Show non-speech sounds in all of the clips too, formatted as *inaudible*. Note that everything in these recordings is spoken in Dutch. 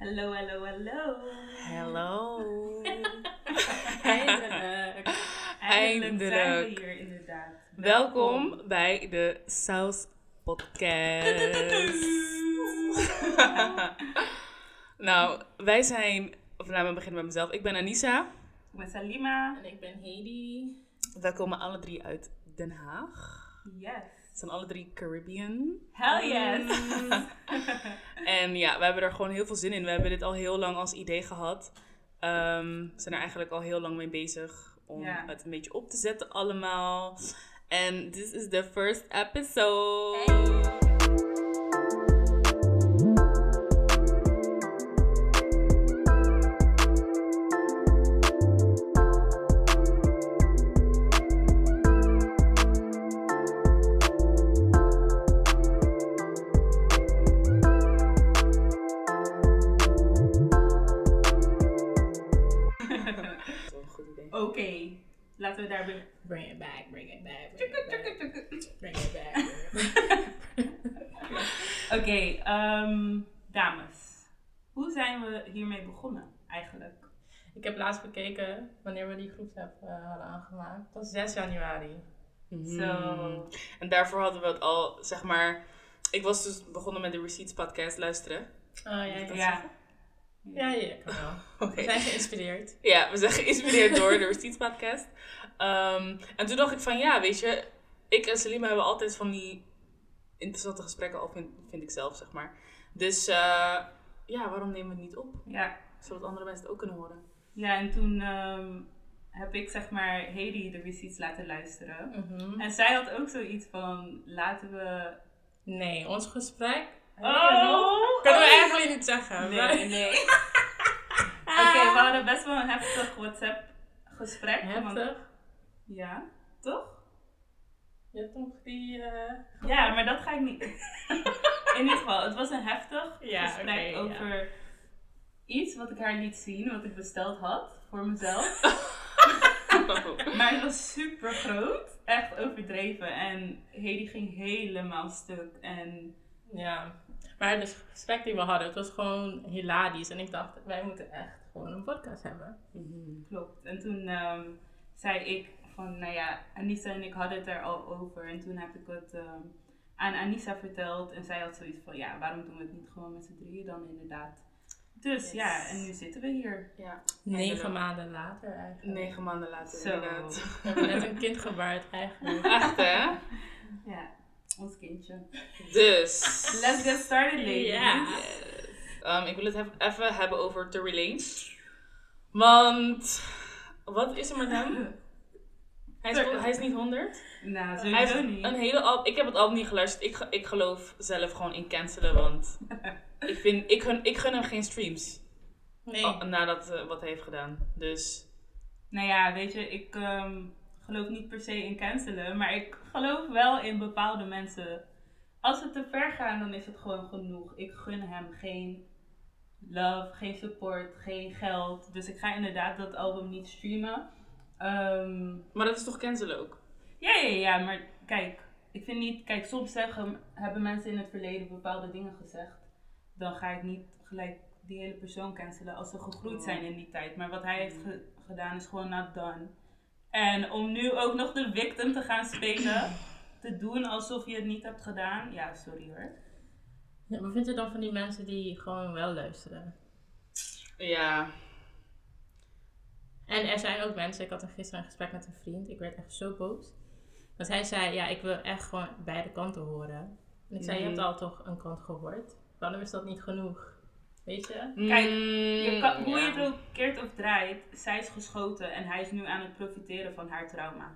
Hallo, hallo, hallo. Hallo. *laughs* Eindelijk. Eindelijk zijn we hier inderdaad. Welkom bij de Saus Podcast. *laughs* nou, wij zijn, of laten we beginnen met mezelf. Ik ben Anissa. Ik ben Salima. En ik ben Heidi. Wij komen alle drie uit Den Haag. Yes. Zijn alle drie Caribbean. Hell yes. *laughs* En ja, we hebben er gewoon heel veel zin in. We hebben dit al heel lang als idee gehad. Ehm, we zijn er eigenlijk al heel lang mee bezig om het een beetje op te zetten allemaal. En this is the first episode. Dat wanneer we die groepsapp eh, hadden aangemaakt. Dat was 6 januari. Zo. Hmm. En daarvoor hadden we het al, zeg maar... Ik was dus begonnen met de Receipts podcast luisteren. Oh ja, ja. Ja. Ja, ja, kan wel. *laughs* We zijn geïnspireerd. Ja, we zijn geïnspireerd door de Receipts podcast. Ehm, en toen dacht ik van, ja, weet je... Ik en Salima hebben altijd van die interessante gesprekken, al vind, vind ik zelf, zeg maar. Dus eh, ja, waarom nemen we het niet op? Ja, Zodat andere mensen het ook kunnen horen. Ja en toen ehm, heb ik zeg maar Hedy de receipts laten luisteren. Mhm. En zij had ook zoiets van, laten we... Nee, ons gesprek Oh! kunnen we eigenlijk niet zeggen. Nee, nee. *laughs* *laughs* Oké, we hadden best wel een heftig WhatsApp gesprek. want- Heftig. ja, toch? Je hebt toch die... eh, Ja, maar dat ga ik niet. *laughs* In ieder geval, het was een heftig Ja, gesprek ja. Iets wat ik haar liet zien, wat ik besteld had voor mezelf. *laughs* Maar het was super groot, echt overdreven. En Hedy ging helemaal stuk. En Ja, maar het gesprek die we hadden, het was gewoon hilarisch. En ik dacht, wij moeten echt gewoon een podcast hebben. Mhm. klopt. En toen ehm, zei ik van, nou ja, Anissa en ik hadden het er al over. En toen heb ik het ehm, aan Anissa verteld. En zij had zoiets van, ja, waarom doen we het niet gewoon met z'n drieën dan inderdaad? Dus Yes. ja, en nu zitten we hier. Ja, Negen maanden later eigenlijk. negen maanden later Zo. inderdaad. We hebben net een kind gebaard eigenlijk. *laughs* Echt, hè? Ja, ons kindje. Dus... Let's get started, ladies. Ja. Ehm, ik wil het even hebben over Tory Lanez. Want... Wat is er met hem? *laughs* Hij is, hij is niet 100. Nou, Hij sowieso heeft niet. een hele al Ik heb het album niet geluisterd. Ik, ik geloof zelf gewoon in cancelen, want *laughs* ik, vind, ik, gun, ik gun hem geen streams. Nee. Oh, nadat eh, wat hij heeft gedaan. Dus Nou ja, weet je, ik ehm, geloof niet per se in cancelen, maar ik geloof wel in bepaalde mensen. Als we te ver gaan, dan is het gewoon genoeg. Ik gun hem geen love, geen support, geen geld. Dus ik ga inderdaad dat album niet streamen. Ehm, Maar dat is toch cancelen ook? ja, ja, ja, maar kijk, ik vind niet, kijk, soms zeggen, hebben mensen in het verleden bepaalde dingen gezegd. Dan ga ik niet gelijk die hele persoon cancelen als ze gegroeid zijn in die tijd. Maar wat hij heeft ge- gedaan is gewoon not done. En om nu ook nog de victim te gaan spelen, te doen alsof je het niet hebt gedaan, ja, sorry hoor. Ja, wat vind je dan van die mensen die gewoon wel luisteren? Ja. En er zijn ook mensen, ik had gisteren een gesprek met een vriend, ik werd echt zo boos. Want hij zei, ja, ik wil echt gewoon beide kanten horen. En ik zei, je Mhm. hebt al toch een kant gehoord? Waarom is dat niet genoeg? Weet je? Kijk, Mm, Je kan, hoe ja. je het ook keert of draait, zij is geschoten en hij is nu aan het profiteren van haar trauma.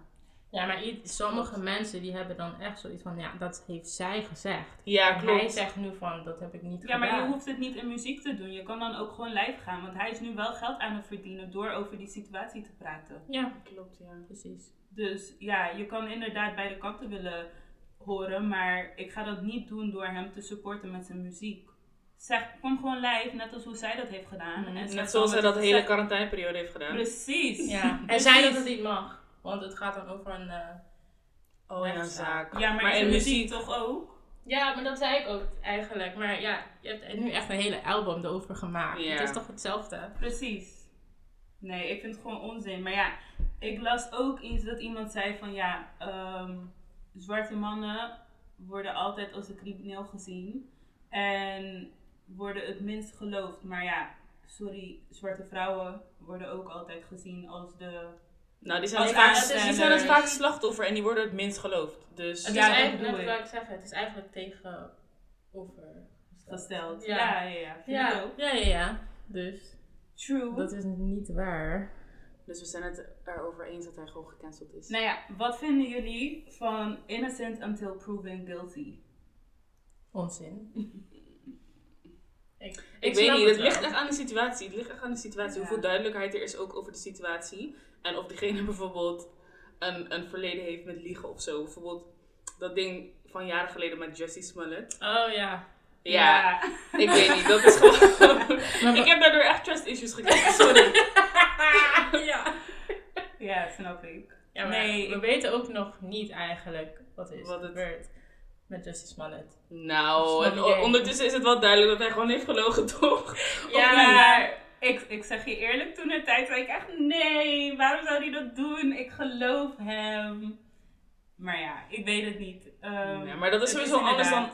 Ja, maar sommige mensen die hebben dan echt zoiets van, ja, dat heeft zij gezegd. Ja, en hij klopt. zegt nu van, dat heb ik niet Ja, gedaan. maar je hoeft het niet in muziek te doen. Je kan dan ook gewoon live gaan. Want hij is nu wel geld aan het verdienen door over die situatie te praten. Ja, Klopt, ja. precies. Dus ja, je kan inderdaad beide kanten willen horen. Maar ik ga dat niet doen door hem te supporten met zijn muziek. Zeg, kom gewoon live, net als hoe zij dat heeft gedaan. En Net zoals gewoon dat hele quarantaineperiode heeft gedaan. Precies. Ja, en zij dat het niet mag. Want het gaat dan over een... eh, Oh, ja, een zaak. Ja, maar, Maar in muziek muziek- toch ook? Ja, maar dat zei ik ook eigenlijk. Maar ja, je hebt nu echt een hele album erover gemaakt. Ja. Het is toch hetzelfde? Precies. Nee, ik vind het gewoon onzin. Maar ja, ik las ook iets dat iemand zei van ja, ehm, zwarte mannen worden altijd als een crimineel gezien. En worden het minst geloofd. Maar ja, sorry, zwarte vrouwen worden ook altijd gezien als de... Nou, die zijn, Als vaak, aansteller. die zijn dus vaak slachtoffer en die worden het minst geloofd. Dus Het Ja, is dat eigenlijk, net ik. wat ik zeg, het is eigenlijk tegenover Gesteld. Ja. Ja, ja, ja. Vind ik Ja, ook. ja, ja, ja. Dus True. dat is niet waar. Dus we zijn het erover eens dat hij gewoon gecanceld is. Nou ja, wat vinden jullie van innocent until proven guilty? Onzin. ik, Ik, weet niet, het wel. ligt echt aan de situatie. Het ligt echt aan de situatie. Ja. Hoeveel duidelijkheid er is ook over de situatie. En of diegene *laughs* bijvoorbeeld een, een verleden heeft met liegen of zo. Bijvoorbeeld dat ding van jaren geleden met Jussie Smollett. Oh ja. Ja, ik weet niet. Dat is gewoon... *laughs* *laughs* ik heb daardoor echt trust issues gekregen. Sorry. Ja. *laughs* Ja, snap ik. Ja, maar Nee, we ik- weten ook nog niet eigenlijk wat er is Wat het- gebeurd met Justice Smollett. Nou, en ondertussen is het wel duidelijk dat hij gewoon heeft gelogen, *laughs* toch? Ja, maar ik, ik zeg je eerlijk, toen een tijd zei ik echt, nee, waarom zou hij dat doen? Ik geloof hem. Maar ja, ik weet het niet. Ehm, Ja, maar dat is sowieso anders dan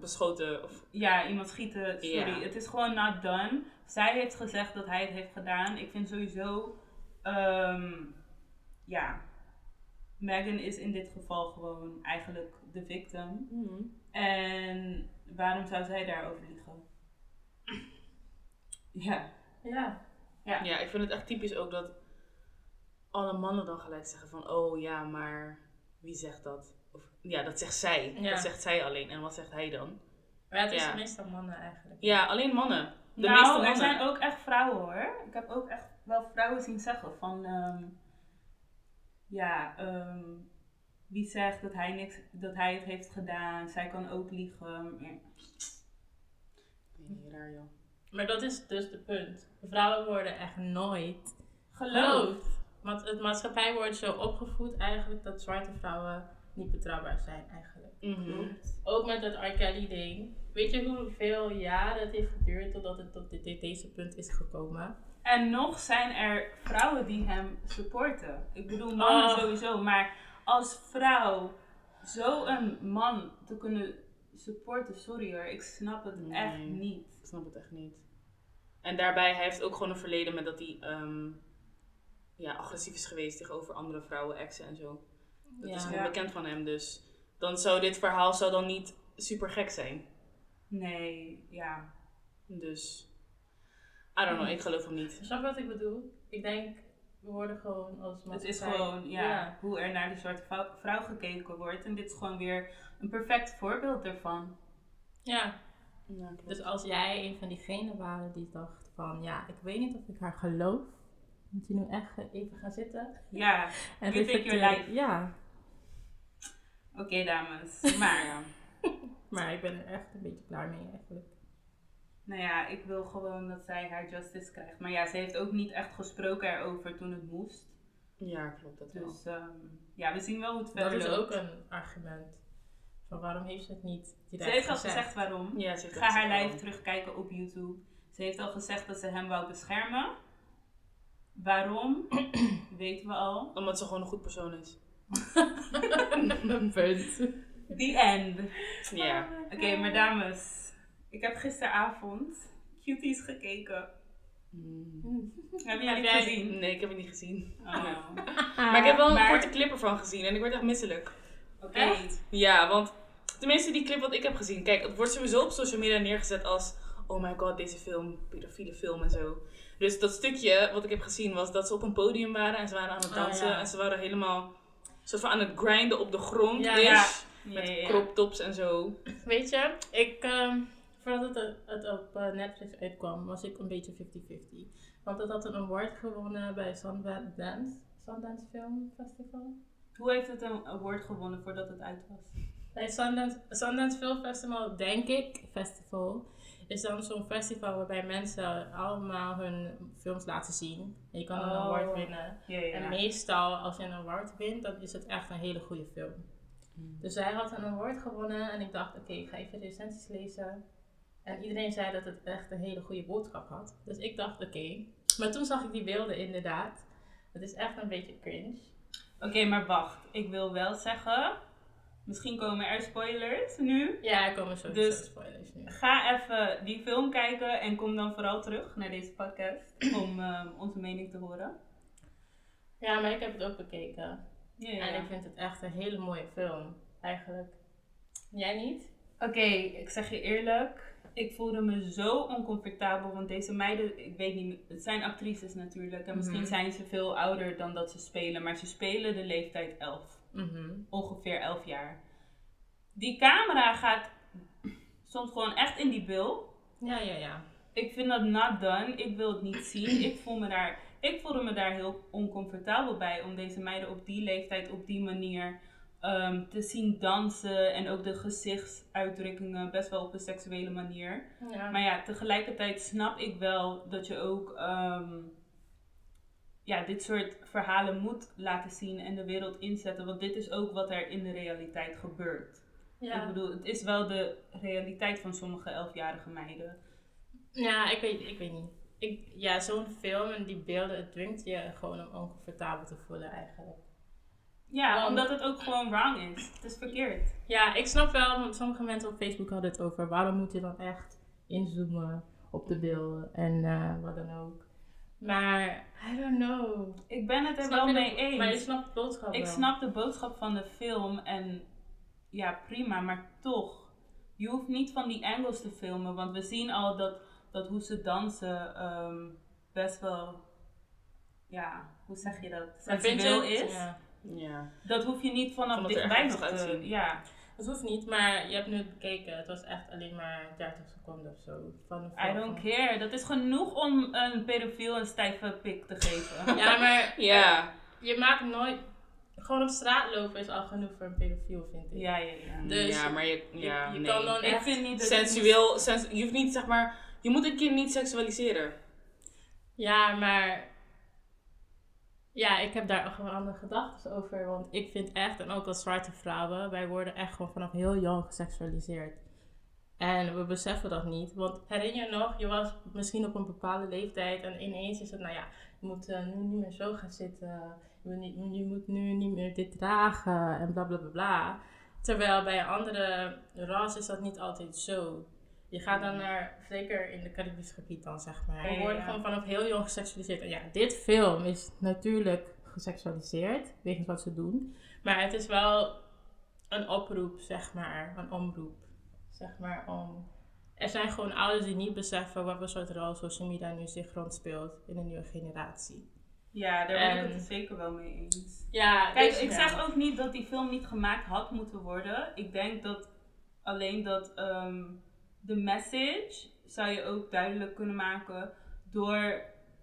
beschoten. Of, Ja, iemand schieten, sorry. Ja. Het is gewoon not done. Zij heeft gezegd dat hij het heeft gedaan. Ik vind sowieso, ehm, ja, Megan is in dit geval gewoon eigenlijk de victim. En waarom zou zij daarover liegen? Ja. Ja. Ja, ik vind het echt typisch ook dat alle mannen dan gelijk zeggen van, oh ja, maar wie zegt dat? Of, ja, dat zegt zij. Ja. Dat zegt zij alleen. En wat zegt hij dan? Maar het is Ja. meestal mannen eigenlijk. Ja, alleen mannen. De nou, meeste er zijn ook echt vrouwen hoor. Ik heb ook echt wel vrouwen zien zeggen van, ehm, ja, ehm, wie zegt dat hij, niks, dat hij het heeft gedaan, zij kan ook liegen. Ja. Ik weet niet, raar joh. Maar dat is dus de punt. Vrouwen worden echt nooit Geloof. geloofd. Want het maatschappij wordt zo opgevoed eigenlijk dat zwarte vrouwen niet betrouwbaar zijn eigenlijk. Mhm. Ook met dat R. Kelly ding. Weet je hoeveel jaren het heeft geduurd totdat het tot dit, dit- deze punt is gekomen? En nog zijn er vrouwen die hem supporten. Ik bedoel, mannen Oh. sowieso, maar als vrouw zo'n man te kunnen supporten, sorry hoor, ik snap het Nee. echt niet. Ik snap het echt niet. En daarbij, hij heeft ook gewoon een verleden met dat hij ehm, ja, agressief is geweest tegenover andere vrouwen, exen en zo. Dat Ja. is gewoon bekend van hem, dus dan zou dit verhaal zou dan niet super gek zijn. Nee, ja. Dus, I don't know, ik geloof hem niet. Snap je wat ik bedoel? Ik denk, we worden gewoon als Het is gewoon ja, hoe er naar de zwarte vrouw, gekeken wordt. En dit is gewoon weer een perfect voorbeeld daarvan. Ja, Ja, dus als jij een van diegenen waren die dacht van, ja, ik weet niet of ik haar geloof. Moet je nu echt even gaan zitten? Ja, En You take your life. Ja, oké dames. Maar ja, *laughs* maar ik ben er echt een beetje klaar mee eigenlijk. nou ja, ik wil gewoon dat zij haar justice krijgt. Maar ja, ze heeft ook niet echt gesproken erover toen het moest. ja, klopt dat wel. Dus ehm, ja, we zien wel hoe het Dat verder is loopt. ook een argument. Van waarom heeft ze het niet Ze direct heeft al gezegd waarom. Ja, ze heeft Ga haar live terugkijken op YouTube. Ze heeft al gezegd dat ze hem wou beschermen. Waarom? *clears throat* Weten we al. Omdat ze gewoon een goed persoon is. Een punt. The end. Ja. Oké, maar dames. Ik heb gisteravond Cuties gekeken. Mm. Heb jij- het gezien? Nee, ik heb het niet gezien. Oh. *laughs* Maar ik heb wel een Maar- korte clip ervan gezien en ik werd echt misselijk. Oké. Ja, want tenminste die clip wat ik heb gezien. Kijk, het wordt sowieso op social media neergezet als... Oh my god, deze film, pedofiele film en zo. Dus dat stukje wat ik heb gezien was dat ze op een podium waren en ze waren aan het Oh, dansen. ja. En ze waren helemaal soort van aan het grinden op de grond. Ja, ja. Met Ja, ja, ja. crop tops en zo. Weet je, ik, ehm, voordat het, het op eh, Netflix uitkwam, was ik een beetje 50-50. Want het had een award gewonnen bij Sundance, Sundance Film Festival. Hoe heeft het een award gewonnen voordat het uit was? Bij Sundance, Sundance Film Festival, denk ik, festival, is dan zo'n festival waarbij mensen allemaal hun films laten zien. En je kan een Oh. award winnen. Ja, ja. En meestal, als je een award wint, dan is het echt een hele goede film. Dus zij had een award gewonnen en ik dacht, oké, ik ga even de recensies lezen. En iedereen zei dat het echt een hele goede boodschap had. Dus ik dacht, oké. Maar toen zag ik die beelden inderdaad. Het is echt een beetje cringe. Oké, maar wacht. Ik wil wel zeggen, misschien komen er spoilers nu. Ja, er komen sowieso Dus- spoilers nu. Ga even die film kijken en kom dan vooral terug naar deze podcast *clears throat* om ehm, onze mening te horen. Ja, maar ik heb het ook bekeken. Ja, ja, En ik vind het echt een hele mooie film, eigenlijk. Jij niet? Oké, ik zeg je eerlijk. Ik voelde me zo oncomfortabel, want deze meiden, ik weet niet, het zijn actrices natuurlijk. En misschien Mhm. zijn ze veel ouder dan dat ze spelen, maar ze spelen de leeftijd 11. Mhm. Ongeveer 11 jaar. Die camera gaat soms gewoon echt in die bil. Ja, ja, ja. Ik vind dat not done. Ik wil het niet zien. Ik, voel me daar, ik voelde me daar heel oncomfortabel bij om deze meiden op die leeftijd, op die manier ehm, te zien dansen. En ook de gezichtsuitdrukkingen best wel op een seksuele manier. ja. Maar ja, tegelijkertijd snap ik wel dat je ook ehm, ja, dit soort verhalen moet laten zien en de wereld inzetten. Want dit is ook wat er in de realiteit gebeurt. ja. Ik bedoel, het is wel de realiteit van sommige elfjarige meiden. Ja, ik weet, ik weet niet. Ik, ja, zo'n film en die beelden, het dwingt je gewoon om oncomfortabel te voelen eigenlijk. Ja, Want- omdat het ook gewoon wrong is. Het is verkeerd. Ja, ik snap wel, want sommige mensen op Facebook hadden het over waarom moet je dan echt inzoomen op de beelden en eh, wat dan ook. Maar, I don't know. Ik ben het er Snap wel de- mee eens. Maar je snapt de boodschap Ik wel. snap de boodschap van de film en ja, prima, maar toch. Je hoeft niet van die angles te filmen, want we zien al dat, dat hoe ze dansen ehm, best wel, ja, hoe zeg je dat? Sensueel is. Ja. Ja. Dat hoef je niet vanaf Van dichtbij nog te... uitzien. Ja. Het hoeft niet, maar je hebt nu het bekeken. Het was echt alleen maar 30 seconden of zo. Van een I don't care. Dat is genoeg om een pedofiel een stijve pik te geven. *laughs* Ja, maar Ja. je maakt nooit... Gewoon op straat lopen is al genoeg voor een pedofiel, vind ik. Ja, ja, ja. Dus ja, maar je, ja, je, je nee. kan dan Ik echt... vind niet Sensueel, sens, je hoeft niet, zeg maar, je moet een kind niet seksualiseren. Ja, maar... Ja, ik heb daar gewoon andere gedachten over. Want ik vind echt, en ook als zwarte vrouwen, wij worden echt gewoon vanaf heel jong geseksualiseerd. En we beseffen dat niet. Want herinner je nog, je was misschien op een bepaalde leeftijd en ineens is het, nou ja, je moet eh, nu niet meer zo gaan zitten. Je moet, moet nu niet meer dit dragen en bla bla bla bla. Terwijl bij een andere ras is dat niet altijd zo. Je gaat dan naar, zeker in de Caribisch gebied dan zeg maar. We worden ja. gewoon vanaf heel jong geseksualiseerd. En ja, dit film is natuurlijk geseksualiseerd, wegens wat ze doen. Maar het is wel een oproep, zeg maar, een omroep. Zeg maar, om... Er zijn gewoon ouders die niet beseffen wat voor soort rol social media nu zich rondspeelt in de nieuwe generatie. Ja, daar ben ik het zeker wel mee eens. Ja, Kijk, dus ik ja. zeg ook niet dat die film niet gemaakt had moeten worden. Ik denk dat alleen dat ehm, de message zou je ook duidelijk kunnen maken door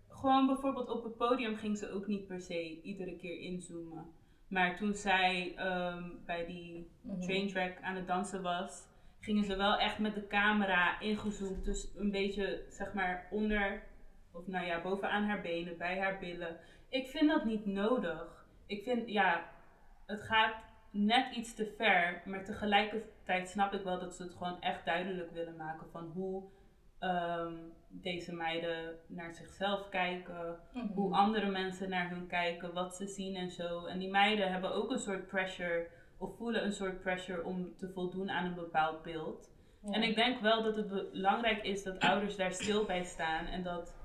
gewoon bijvoorbeeld op het podium ging ze ook niet per se iedere keer inzoomen. Maar toen zij ehm, bij die Mhm. traintrack aan het dansen was, gingen ze wel echt met de camera ingezoomd. Dus een beetje zeg maar onder, of nou ja, bovenaan haar benen, bij haar billen. Ik vind dat niet nodig. Ik vind, ja, het gaat net iets te ver. Maar tegelijkertijd snap ik wel dat ze het gewoon echt duidelijk willen maken van hoe ehm, deze meiden naar zichzelf kijken. Mhm. Hoe andere mensen naar hun kijken, wat ze zien en zo. En die meiden hebben ook een soort pressure, of voelen een soort pressure om te voldoen aan een bepaald beeld. Ja. En ik denk wel dat het belangrijk is dat ouders daar stil bij staan en dat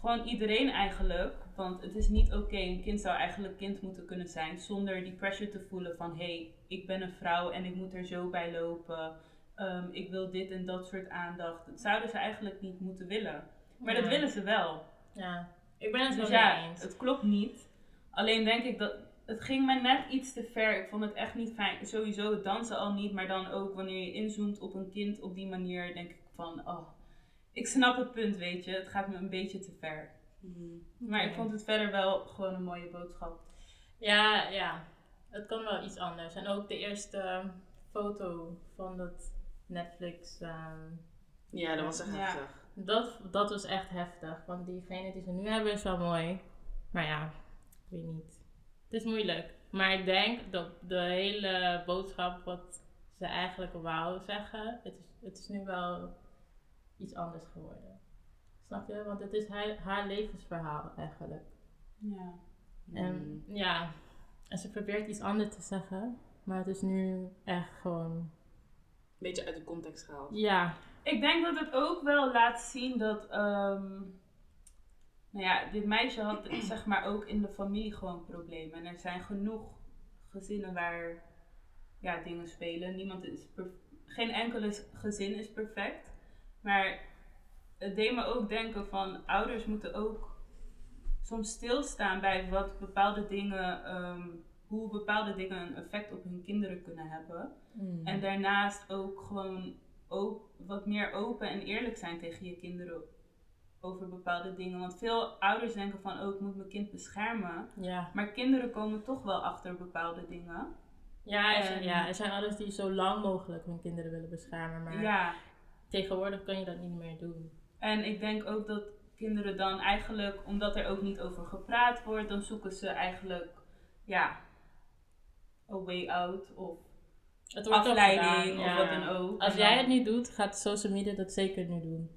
gewoon iedereen eigenlijk, want het is niet oké, een kind zou eigenlijk kind moeten kunnen zijn zonder die pressure te voelen van hé, hey, ik ben een vrouw en ik moet er zo bij lopen, Ehm, ik wil dit en dat soort aandacht. Dat zouden ze eigenlijk niet moeten willen. Maar dat willen ze wel. Ja, ik ben het Dus wel ja, mee eens. het klopt niet. Alleen denk ik dat het ging me net iets te ver. Ik vond het echt niet fijn. Sowieso het dansen al niet, maar dan ook wanneer je inzoomt op een kind op die manier, denk ik van, oh, ik snap het punt, weet je. Het gaat me een beetje te ver. Maar ik vond het verder wel gewoon een mooie boodschap. Ja, ja. Het kan wel iets anders. En ook de eerste foto van dat Netflix. ehm, Ja, dat was echt Ja. heftig. dat, dat was echt heftig. Want diegene die ze nu hebben is wel mooi. Maar ja, ik weet niet. Het is moeilijk. Maar ik denk dat de hele boodschap wat ze eigenlijk wou zeggen, het is, het is nu wel iets anders geworden. Snap je? Want het is haar, haar levensverhaal eigenlijk. Ja. En ja, en ze probeert iets anders te zeggen, maar het is nu echt gewoon, Beetje uit de context gehaald. ja, Ik denk dat het ook wel laat zien dat, ehm, nou ja, dit meisje had *clears throat* zeg maar ook in de familie gewoon problemen. En er zijn genoeg gezinnen waar ja, dingen spelen. Niemand is per- geen enkele gezin is perfect. Maar het deed me ook denken van ouders moeten ook soms stilstaan bij wat bepaalde dingen, ehm, hoe bepaalde dingen een effect op hun kinderen kunnen hebben. En daarnaast ook gewoon ook wat meer open en eerlijk zijn tegen je kinderen over bepaalde dingen. Want veel ouders denken van, oh, ik moet mijn kind beschermen. ja. Maar kinderen komen toch wel achter bepaalde dingen. Ja, er zijn, En- ja, er zijn ouders die zo lang mogelijk hun kinderen willen beschermen, maar Ja, tegenwoordig kan je dat niet meer doen. En ik denk ook dat kinderen dan eigenlijk, omdat er ook niet over gepraat wordt, dan zoeken ze eigenlijk, ja, a way out of Het afleiding of ja. wat dan ook. Als jij het niet doet, gaat social media dat zeker nu doen.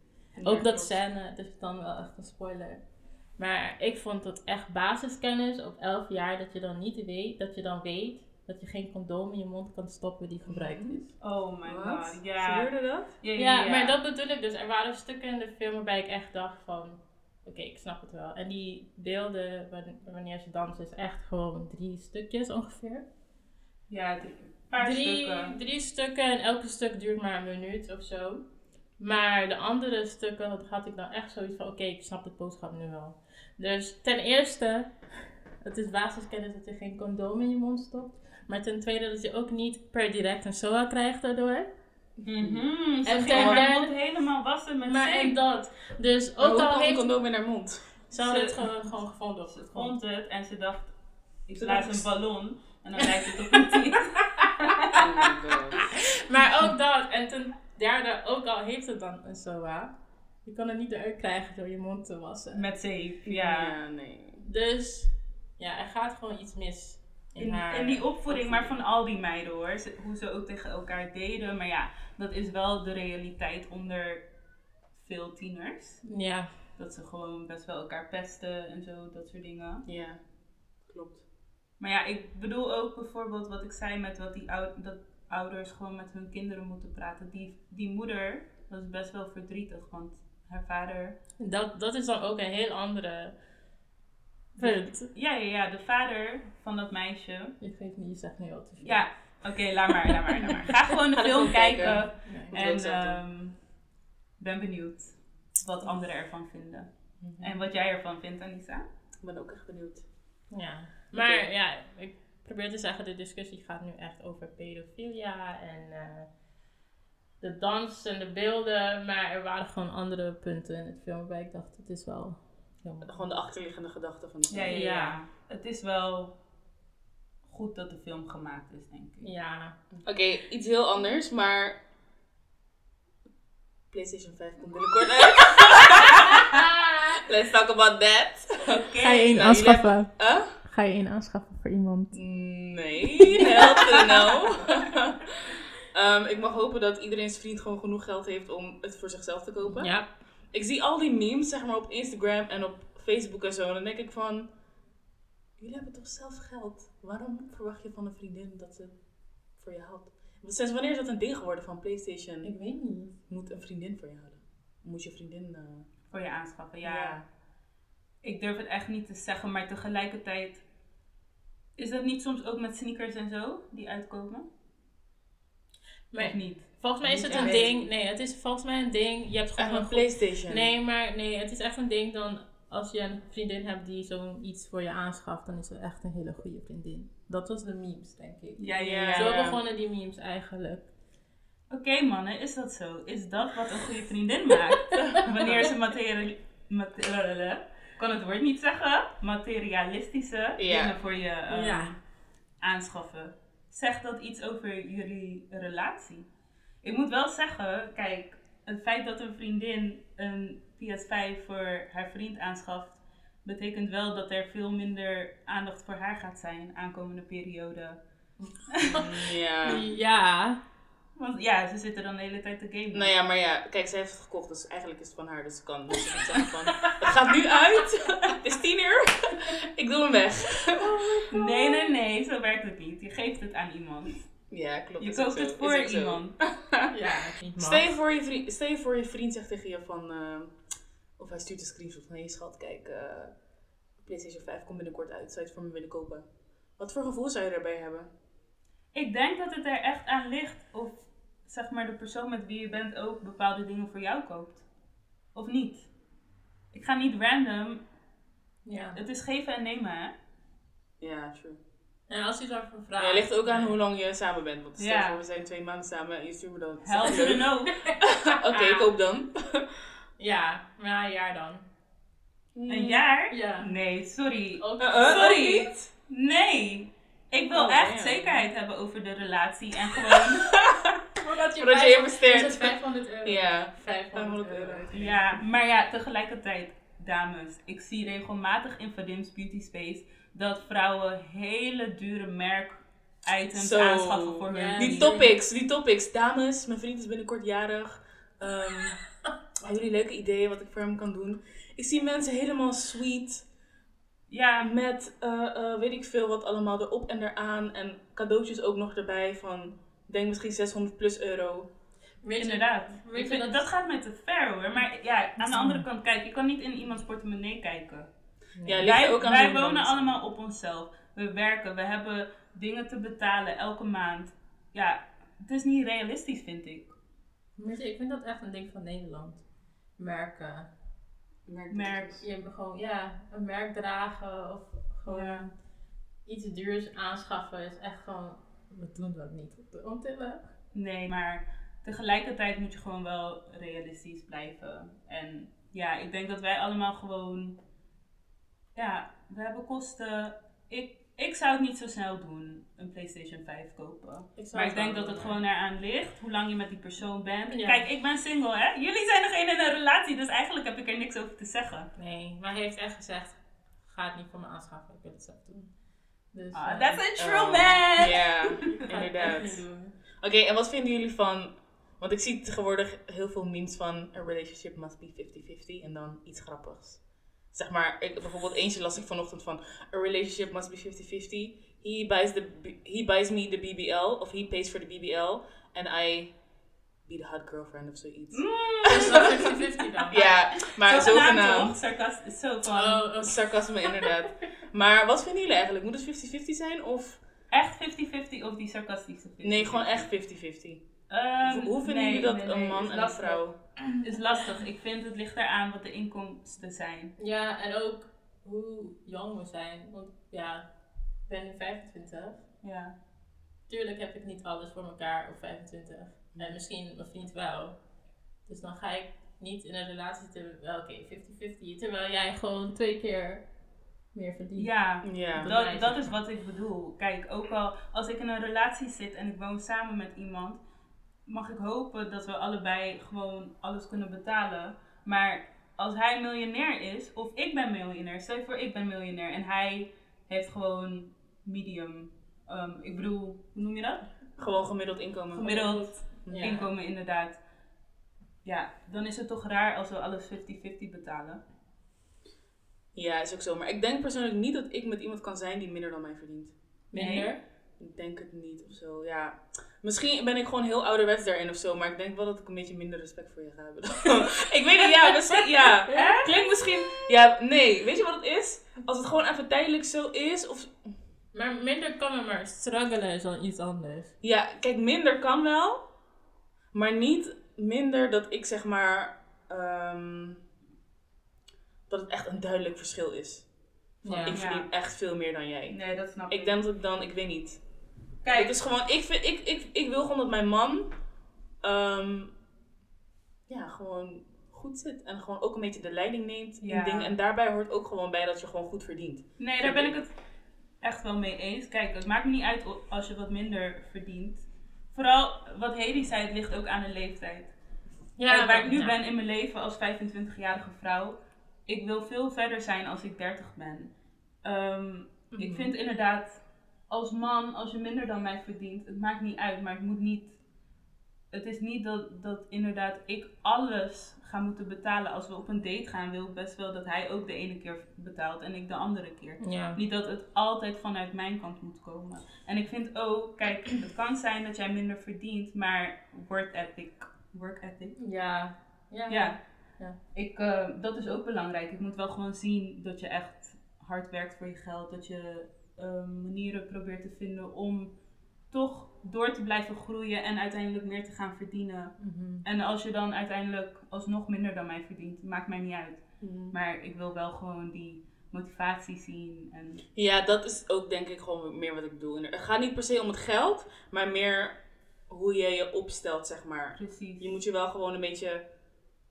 Ook dat scène, dat is dan wel echt een spoiler. Maar ik vond het echt basiskennis op 11 jaar dat je dan niet weet, dat je dan weet dat je geen condoom in je mond kan stoppen die gebruikt is. Oh my god, ja. Gebeurde dat? Ja, Ja, maar dat bedoel ik dus. Er waren stukken in de film waarbij ik echt dacht van, oké, ik snap het wel. En die beelden wan- wanneer ze dansen is echt gewoon drie stukjes ongeveer. Ja, drie, paar drie, stukken. drie stukken en elke stuk duurt maar een minuut of zo. Maar de andere stukken had- had ik dan echt zoiets van, oké, ik snap het boodschap nu wel. Dus ten eerste, het is basiskennis dat je geen condoom in je mond stopt. Maar ten tweede dat je ook niet per direct een SOA krijgt daardoor. Mhm, ze En ging ten derde- mond helemaal wassen met Maar en zeep. dat. Dus Ook al een heeft condoom in haar mond. ze hadden het gewoon, gewoon gevonden op Ze vond het en ze dacht, ik dacht- een ballon en dan lijkt het op een god. *laughs* *laughs* Maar ook dat. En ten derde, ook al heeft het dan een SOA, je kan het niet eruit krijgen door je mond te wassen. Met zeep, ja. Ja, nee. Dus ja, er gaat gewoon iets mis in, In, haar in die opvoeding, maar van al die meiden hoor. Hoe ze ook tegen elkaar deden. Maar ja, dat is wel de realiteit onder veel tieners. Ja, Dat ze gewoon best wel elkaar pesten en zo, dat soort dingen. Ja, klopt. Maar ja, ik bedoel ook bijvoorbeeld wat ik zei met wat die ou- dat ouders gewoon met hun kinderen moeten praten. Die, die moeder was best wel verdrietig, want haar vader. dat, dat is dan ook een heel andere punt. Ja, ja, ja, de vader van dat meisje. Je geeft niet, je zegt nu al te veel. Ja, oké, laat maar, laat maar, laat maar. Ga gewoon de film kijken. Nee. En ehm, ben benieuwd wat anderen ervan vinden. Mhm. En wat jij ervan vindt, Anissa. Ik ben ook echt benieuwd. Ja, maar ja, ik probeer te zeggen, de discussie gaat nu echt over pedofilia en eh, de dans en de beelden, maar er waren gewoon andere punten in het film waarbij ik dacht, het is wel Gewoon de achterliggende gedachte van die Ja, film. ja, ja. Ja. Het is wel goed dat de film gemaakt is, denk ik. Ja, Oké, iets heel anders, maar... PlayStation 5 komt binnenkort uit. *laughs* Let's talk about that. Oké. Ga je één nou, aanschaffen? Huh? Ga je één aanschaffen voor iemand? Nee, hell to no. Ehm, ik mag hopen dat iedereen's vriend gewoon genoeg geld heeft om het voor zichzelf te kopen. Ja, Ik zie al die memes, zeg maar, op Instagram en op Facebook en zo. En dan denk ik van... Jullie hebben toch zelf geld? Waarom verwacht je van een vriendin dat ze het voor je houdt? Sinds wanneer is dat een ding geworden van PlayStation? ik weet niet. moet een vriendin voor je houden. Moet je vriendin... eh, Voor je aanschaffen, ja. Ja. Ik durf het echt niet te zeggen, maar tegelijkertijd... Is dat niet soms ook met sneakers en zo, die uitkomen? Maar of niet? volgens mij is het een ding, nee, het is volgens mij een ding, je hebt gewoon een een PlayStation. Nee, maar nee, het is echt een ding dan als je een vriendin hebt die zoiets voor je aanschaft, dan is ze echt een hele goede vriendin. Dat was de memes, denk ik. Ja, ja, ja. Zo begonnen die memes eigenlijk. Oké mannen, is dat zo? Is dat wat een goede vriendin maakt? *laughs* Wanneer ze materi materi- kan het woord niet zeggen, materialistische Ja. dingen voor je ehm, Ja. aanschaffen. Zegt dat iets over jullie relatie? Ik moet wel zeggen, kijk, het feit dat een vriendin een PS5 voor haar vriend aanschaft, betekent wel dat er veel minder aandacht voor haar gaat zijn aankomende periode. Ja. Ja. Want ja, ze zitten dan de hele tijd te gamen. Nou ja, maar ja, kijk, zij heeft het gekocht, dus eigenlijk is het van haar. Dus ze kan dus ze zeggen van, *laughs* het gaat nu uit, *laughs* het is tien uur, *laughs* ik doe hem weg. Nee, nee, nee, zo werkt het niet. Je geeft het aan iemand. Ja, klopt. Je koopt het voor iemand. Ja. Stel je, voor je, vriend, stel je voor je vriend zegt tegen je van, eh, of hij stuurt een screenshot van, hé hey, schat, kijk, eh, PlayStation 5 komt binnenkort uit, zou je het voor me willen kopen? Wat voor gevoel zou je daarbij hebben? Ik denk dat het er echt aan ligt of zeg maar de persoon met wie je bent ook bepaalde dingen voor jou koopt. Of niet. Ik ga niet random. Ja. Het is geven en nemen, hè? Ja, true. En als je daarvoor vraagt. Ja, het ligt ook aan hoe lang je samen bent. Want stel Ja. voor, we zijn twee maanden samen en je stuurt me dan. Hell to no. *laughs* Oké, koop dan. *laughs* Ja, maar na een jaar dan. Een jaar? Ja. Nee, sorry. Ook Uh, uh, Sorry. Nee. Ik wil Oh, echt zekerheid hebben over de relatie en gewoon... *laughs* Voordat je, Voordat je vijf- investeert. Is het 500 euro? Ja. 500 500 euro. ja, maar ja, tegelijkertijd, dames, ik zie regelmatig in Vadim's Beauty Space dat vrouwen hele dure merk items aanschaffen voor hun Ja, Die topics, die topics. Dames, mijn vriend is binnenkort jarig. Ehm *laughs* hebben jullie leuke ideeën wat ik voor hem kan doen? Ik zie mensen helemaal sweet. Ja, Met, eh, eh, weet ik veel wat allemaal erop en eraan. En cadeautjes ook nog erbij van, denk misschien 600 plus euro. Weet je- inderdaad. weet Ik je vind- dat- dat gaat mij te ver hoor. Maar ja, aan de andere kant, kijk, je kan niet in iemands portemonnee kijken. Ja, Wij, ook aan wij je wonen allemaal op onszelf. We werken, we hebben dingen te betalen elke maand. Ja, het is niet realistisch, vind ik. Weet je, ik vind dat echt een ding van Nederland. Merken. Merk. Je hebt gewoon, ja, een merk dragen of gewoon Ja. iets duurs aanschaffen is echt gewoon, we doen dat niet op de. Nee, maar tegelijkertijd moet je gewoon wel realistisch blijven. En ja, ik denk dat wij allemaal gewoon. Ja, we hebben kosten. Ik, ik zou het niet zo snel doen, een PlayStation 5 kopen. Ik Maar ik denk dat het gewoon eraan ligt, hoe lang je met die persoon bent. Ja. Kijk, ik ben single, hè? Jullie zijn nog één in een relatie, dus eigenlijk heb ik er niks over te zeggen. Nee, maar hij heeft echt gezegd, ga het niet voor me aanschaffen, ik wil het zelf doen. Dus, Ah, eh, that's a true Oh, man! Ja, *laughs* inderdaad. Oké, en wat vinden jullie van... Want ik zie tegenwoordig heel veel memes van... A relationship must be 50-50 en dan iets grappigs. Zeg maar, ik, bijvoorbeeld eentje las ik vanochtend van... A relationship must be 50-50. He buys, the, he buys me the BBL of he pays for the BBL. And I be the hot girlfriend of zoiets. Dus dat 50-50 dan. Ja, maar Zogenaamd toch? Sarcastisch, zo van. Oh, oh. Sarcasme inderdaad. Maar wat vinden jullie eigenlijk? Moet het 50-50 zijn of... Echt 50-50 of die sarcastische 50-50? Nee, gewoon echt 50-50. Ehm, Hoe- vinden nee, jullie dat nee, een man is en een vrouw... *clears throat* Is lastig. Ik vind het ligt eraan wat de inkomsten zijn. Ja, en ook hoe jong we zijn. Want ja, ik ben nu 25. Ja. Tuurlijk heb ik niet alles voor elkaar op 25. En misschien mijn vriend wel. Dus dan ga ik niet in een relatie zitten, wel oké, 50-50. Terwijl jij gewoon twee keer meer verdient. Ja, Ja. Dat dat, is wat ik bedoel. Kijk, ook al als ik in een relatie zit en ik woon samen met iemand, mag ik hopen dat we allebei gewoon alles kunnen betalen. Maar als hij miljonair is, of ik ben miljonair, stel je voor ik ben miljonair en hij heeft gewoon medium, ehm, ik bedoel, hoe noem je dat? Gewoon gemiddeld inkomen. Gemiddeld Ja. inkomen inderdaad. Ja, dan is het toch raar als we alles 50-50 betalen. Ja, is ook zo. Maar ik denk persoonlijk niet dat ik met iemand kan zijn die minder dan mij verdient. Minder. Ik denk het niet of zo, ja. Misschien ben ik gewoon heel ouderwets daarin of zo, maar ik denk wel dat ik een beetje minder respect voor je ga hebben. *laughs* ik weet niet, ja, misschien, ja. *laughs* Klinkt misschien, ja, nee. Weet je wat het is? Als het gewoon even tijdelijk zo is, of... Maar minder kan er maar struggelen is dan iets anders. Ja, kijk, minder kan wel, maar niet minder dat ik zeg maar, ehm, dat het echt een duidelijk verschil is. Van, Ja. ik verdien Ja. echt veel meer dan jij. Nee, dat snap Ik denk dat ik dan, ik weet niet. Kijk, Het is gewoon, ik, vind, ik, ik, ik wil gewoon dat mijn man ehm, ja, gewoon goed zit. En gewoon ook een beetje de leiding neemt Ja. in dingen. En daarbij hoort ook gewoon bij dat je gewoon goed verdient. Nee, daar ben ik het echt wel mee eens. Kijk, het maakt me niet uit als je wat minder verdient. Vooral wat Hedy zei, het ligt ook aan de leeftijd. Kijk, waar ik nu ja. ben in mijn leven als 25-jarige vrouw, ik wil veel verder zijn als ik 30 ben. Ehm, Ik Mhm. vind inderdaad, als man, als je minder dan mij verdient, het maakt niet uit, maar het moet niet. Het is niet dat, dat inderdaad ik alles ga moeten betalen. Als we op een date gaan, wil ik best wel dat hij ook de ene keer betaalt en ik de andere keer. Ja. Niet dat het altijd vanuit mijn kant moet komen. En ik vind ook, kijk, het kan zijn dat jij minder verdient, maar work ethic. Work ethic. Ja. Ja. Ja. Ja. Ik, eh, dat is ook belangrijk. Ik moet wel gewoon zien dat je echt hard werkt voor je geld. Dat je eh, manieren probeert te vinden om toch door te blijven groeien en uiteindelijk meer te gaan verdienen. Mhm. En als je dan uiteindelijk alsnog minder dan mij verdient, maakt mij niet uit. Mhm. Maar ik wil wel gewoon die motivatie zien. En Ja, dat is ook denk ik gewoon meer wat ik bedoel. Het gaat niet per se om het geld, maar meer hoe je je opstelt, zeg maar. precies. Je moet je wel gewoon een beetje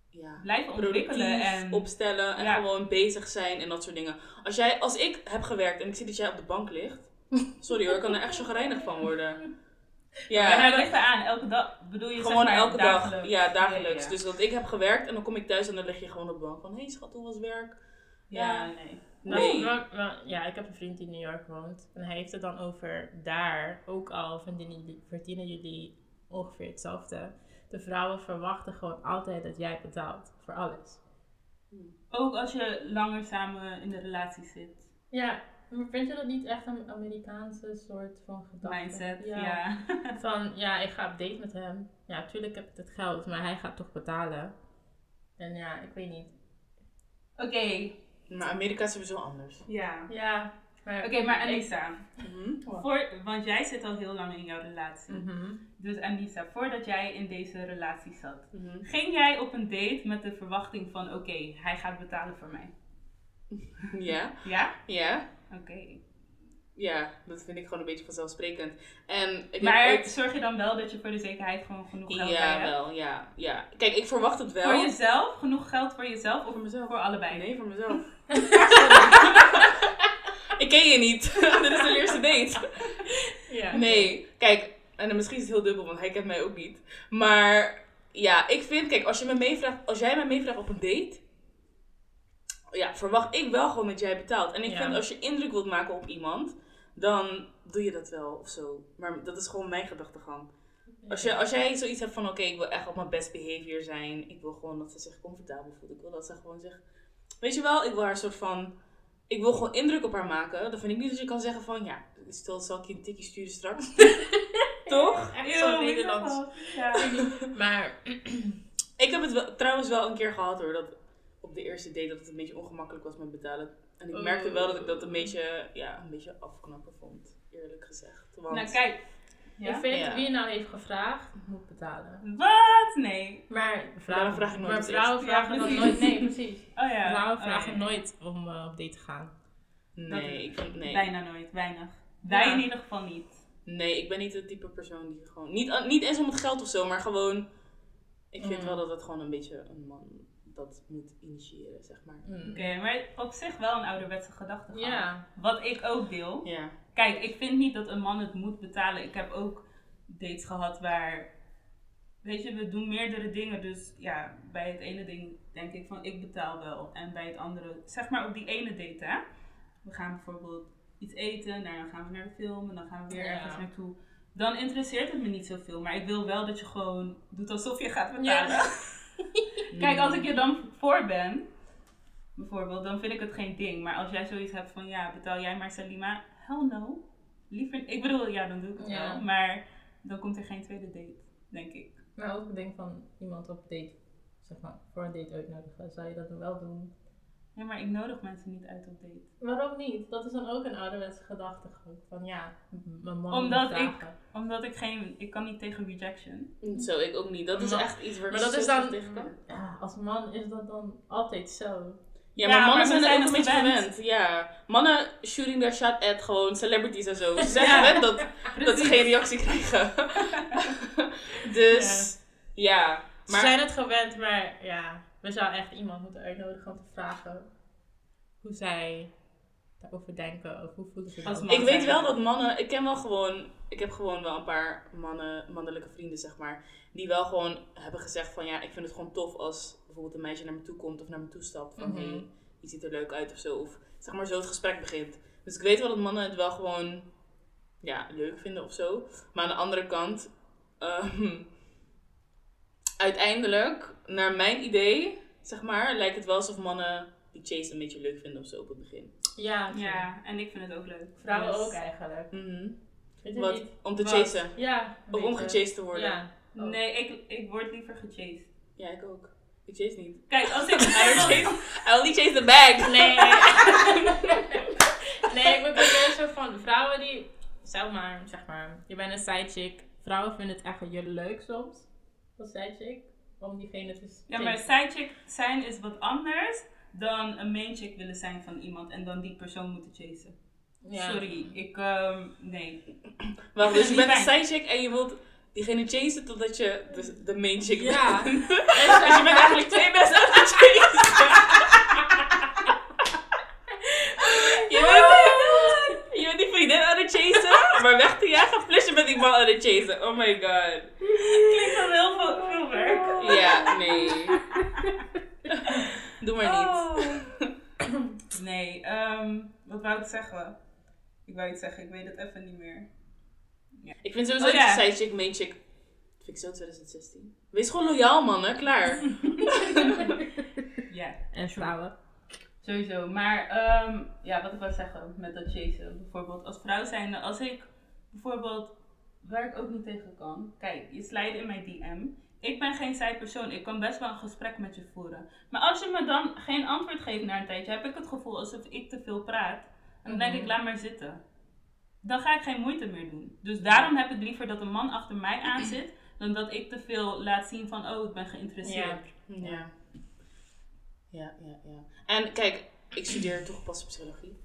ja, Blijven ontwikkelen en opstellen en Ja. gewoon bezig zijn en dat soort dingen. Als, jij, als ik heb gewerkt en ik zie dat jij op de bank ligt, sorry hoor, ik kan er echt chagrijnig van worden. Ja, Ja, dat ligt eraan. Elke dag bedoel je gewoon zeg maar, elke dag. dagelijks? Ja, dagelijks. Ja, ja. Dus dat ik heb gewerkt en dan kom ik thuis en dan lig je gewoon op de bank van, hé hey, schat, hoe was werk? Ja, Ja. nee. Nee. Maar- maar- ja, ik heb een vriend die in New York woont. En hij heeft het dan over daar ook al verdienen jullie, verdienen jullie ongeveer hetzelfde. De vrouwen verwachten gewoon altijd dat jij betaalt voor alles. Ook als je langer samen in de relatie zit. Ja, maar vind je dat niet echt een Amerikaanse soort van gedachte? Mindset, ja. *laughs* Van ja, ik ga op date met hem. Ja, tuurlijk heb ik het geld, maar hij gaat toch betalen. En ja, ik weet niet. Oké, Maar Amerika is sowieso anders. ja. Ja, maar... Oké, maar Anissa, Mhm. voor, want jij zit al heel lang in jouw relatie. Mhm. Dus Anissa, voordat jij in deze relatie zat, Mhm. ging jij op een date met de verwachting van oké, hij gaat betalen voor mij? Ja, Ja? ja, Oké. ja, dat vind ik gewoon een beetje vanzelfsprekend. En ik Maar ooit- zorg je dan wel dat je voor de zekerheid gewoon genoeg geld bij Ja, hebt? wel, ja, ja. Kijk, ik verwacht het wel. Voor jezelf? Genoeg geld voor jezelf of Voor mezelf. voor allebei? Nee, voor mezelf. *laughs* ik ken je niet. *laughs* Dit is de eerste date. Ja. Nee, kijk, en misschien is het heel dubbel, want hij kent mij ook niet. Maar ja, ik vind, kijk, als, je me meevraagt, als jij mij meevraagt op een date, ja, verwacht ik wel gewoon dat jij betaalt. En ik Ja. vind als je indruk wilt maken op iemand, dan doe je dat wel of zo. Maar dat is gewoon mijn gedachtegang. Als, je, als jij zoiets hebt van, oké, ik wil echt op mijn best behavior zijn. Ik wil gewoon dat ze zich comfortabel voelt. Ik wil dat ze gewoon zegt, weet je wel, ik wil haar een soort van, ik wil gewoon indruk op haar maken. Dan vind ik niet dat je kan zeggen van, ja, stel zal ik je een tikje sturen straks. *laughs* Toch? Echt zo Nederlands. Ja. Maar Ik heb het wel, trouwens wel een keer gehad hoor, dat op de eerste date dat het een beetje ongemakkelijk was met betalen. En ik merkte wel dat ik dat een beetje, ja, een beetje afknappen vond, eerlijk gezegd. Want, Nou kijk. ik Ja? vind Ja. wie nou heeft gevraagd, moet betalen. Wat? Nee. Maar vrouwen, vraag ik nooit maar vrouwen vragen Ja, nooit. Nee, precies. Oh ja. Vrouwen Oh, vragen nooit om eh, op date te gaan. nee, ik vind, nee. Bijna nooit, weinig. Wij Ja. in ieder geval niet. Nee, ik ben niet het type persoon die gewoon, niet, niet eens om het geld of zo, maar gewoon, ik vind Mm. wel dat het gewoon een beetje een man dat moet initiëren, zeg maar. Oké, maar op zich wel een ouderwetse gedachte. Ja. Wat ik ook deel. Ja. Kijk, ik vind niet dat een man het moet betalen. Ik heb ook dates gehad waar, weet je, we doen meerdere dingen. Dus ja, bij het ene ding denk ik van ik betaal wel. En bij het andere, zeg maar op die ene date hè. We gaan bijvoorbeeld iets eten, nou, dan gaan we naar de film en dan gaan we weer Ja. ergens naartoe. Dan interesseert het me niet zoveel. Maar ik wil wel dat je gewoon doet alsof je gaat Ja. betalen. *laughs* *laughs* Kijk, als ik je dan voor ben, bijvoorbeeld, dan vind ik het geen ding. Maar als jij zoiets hebt van, ja, betaal jij maar Salima, hell no. Liever, ik bedoel, ja, dan doe ik het Ja. wel. Maar dan komt er geen tweede date, denk ik. Maar ook ik denk van iemand op date, zeg maar, voor een date uitnodigen. Zou je dat dan wel doen? Ja, maar ik nodig mensen niet uit op date. Waarom niet? Dat is dan ook een ouderwetse gedachtegang. Van ja, mijn man Omdat ik-. Omdat ik geen, ik kan niet tegen rejection. Zo, ik ook niet. Dat is Maar- echt iets waar Maar dat is dan, tegen kan. ja, als man is dat dan altijd zo. Ja, Ja, maar mannen zijn er ook een beetje gewend. Ja, mannen shooting their shot at gewoon celebrities en zo. Ze *laughs* zijn Ja. gewend dat, dat ze geen reactie krijgen. *laughs* *laughs* dus, ja. Ze Maar zijn het gewend, maar ja, we zouden echt iemand moeten uitnodigen om te vragen hoe zij daarover denken of hoe voelen ze Als dat. man. ik weet wel dat mannen, ik ken wel gewoon, ik heb gewoon wel een paar mannen, mannelijke vrienden, zeg maar, die wel gewoon hebben gezegd van ja, ik vind het gewoon tof als bijvoorbeeld een meisje naar me toe komt of naar me toe stapt van Mhm. hey, iets ziet er leuk uit of zo. Of zeg maar zo het gesprek begint. Dus ik weet wel dat mannen het wel gewoon ja, leuk vinden of zo. Maar aan de andere kant, *laughs* ehm, uiteindelijk, naar mijn idee, zeg maar, lijkt het wel alsof mannen die chase een beetje leuk vinden of zo op het begin. Ja, Ja, en ik vind het ook leuk. Vrouwen Dus- ook eigenlijk. Vind je Wat? Om te Wat? chasen. Ja. Of om gechased te worden. Ja. Oh. Nee, ik, ik word liever gechased. Ja, ik ook. Ik chase niet. Kijk, als ik... *laughs* I chase, I only chase the bag. Nee. *laughs* nee, ik bedoel meer zo van vrouwen die, zeg maar, zeg maar, je bent een sidechick. Vrouwen vinden het echt jullie leuk soms, als sidechick, om diegene te Ja, maar sidechick zijn is wat anders dan een main chick willen zijn van iemand en dan die persoon moeten chasen. Ja. Sorry, ik, ehm, nee. Wacht, dus je bent een sidechick en je wilt diegene chasen totdat je de, de main chick Ja. bent. *laughs* dus je bent eigenlijk twee mensen aan het chasen. *laughs* je, bent, je bent die vriendin aan het chasen, maar weg te jagen, plus je bent die man aan het chasen. Oh my god. Klinkt al heel veel, veel werk. Ja, nee. Doe maar niet. Oh. Nee, ehm, zeggen? Ik wou iets zeggen, ik weet het even niet meer. Ik vind sowieso Oh, ja. dat sidechick, main chick, vind ik zo 2016. Wees gewoon loyaal mannen, klaar. *laughs* Ja, En vrouwen. sowieso. Maar ehm, ja, wat ik wou zeggen met dat chasen. Bijvoorbeeld als vrouw zijnde, als ik bijvoorbeeld, waar ik ook niet tegen kan. Kijk, je slijt in mijn DM. Ik ben geen zijpersoon. Ik kan best wel een gesprek met je voeren. Maar als je me dan geen antwoord geeft na een tijdje, heb ik het gevoel alsof ik te veel praat. En dan denk ik, Mhm. laat maar zitten. Dan ga ik geen moeite meer doen. Dus daarom heb ik liever dat een man achter mij aan *clears throat* zit, dan dat ik te veel laat zien van, oh, ik ben geïnteresseerd. Ja. Ja, ja, ja. En kijk, ik studeer toegepaste psychologie. *laughs*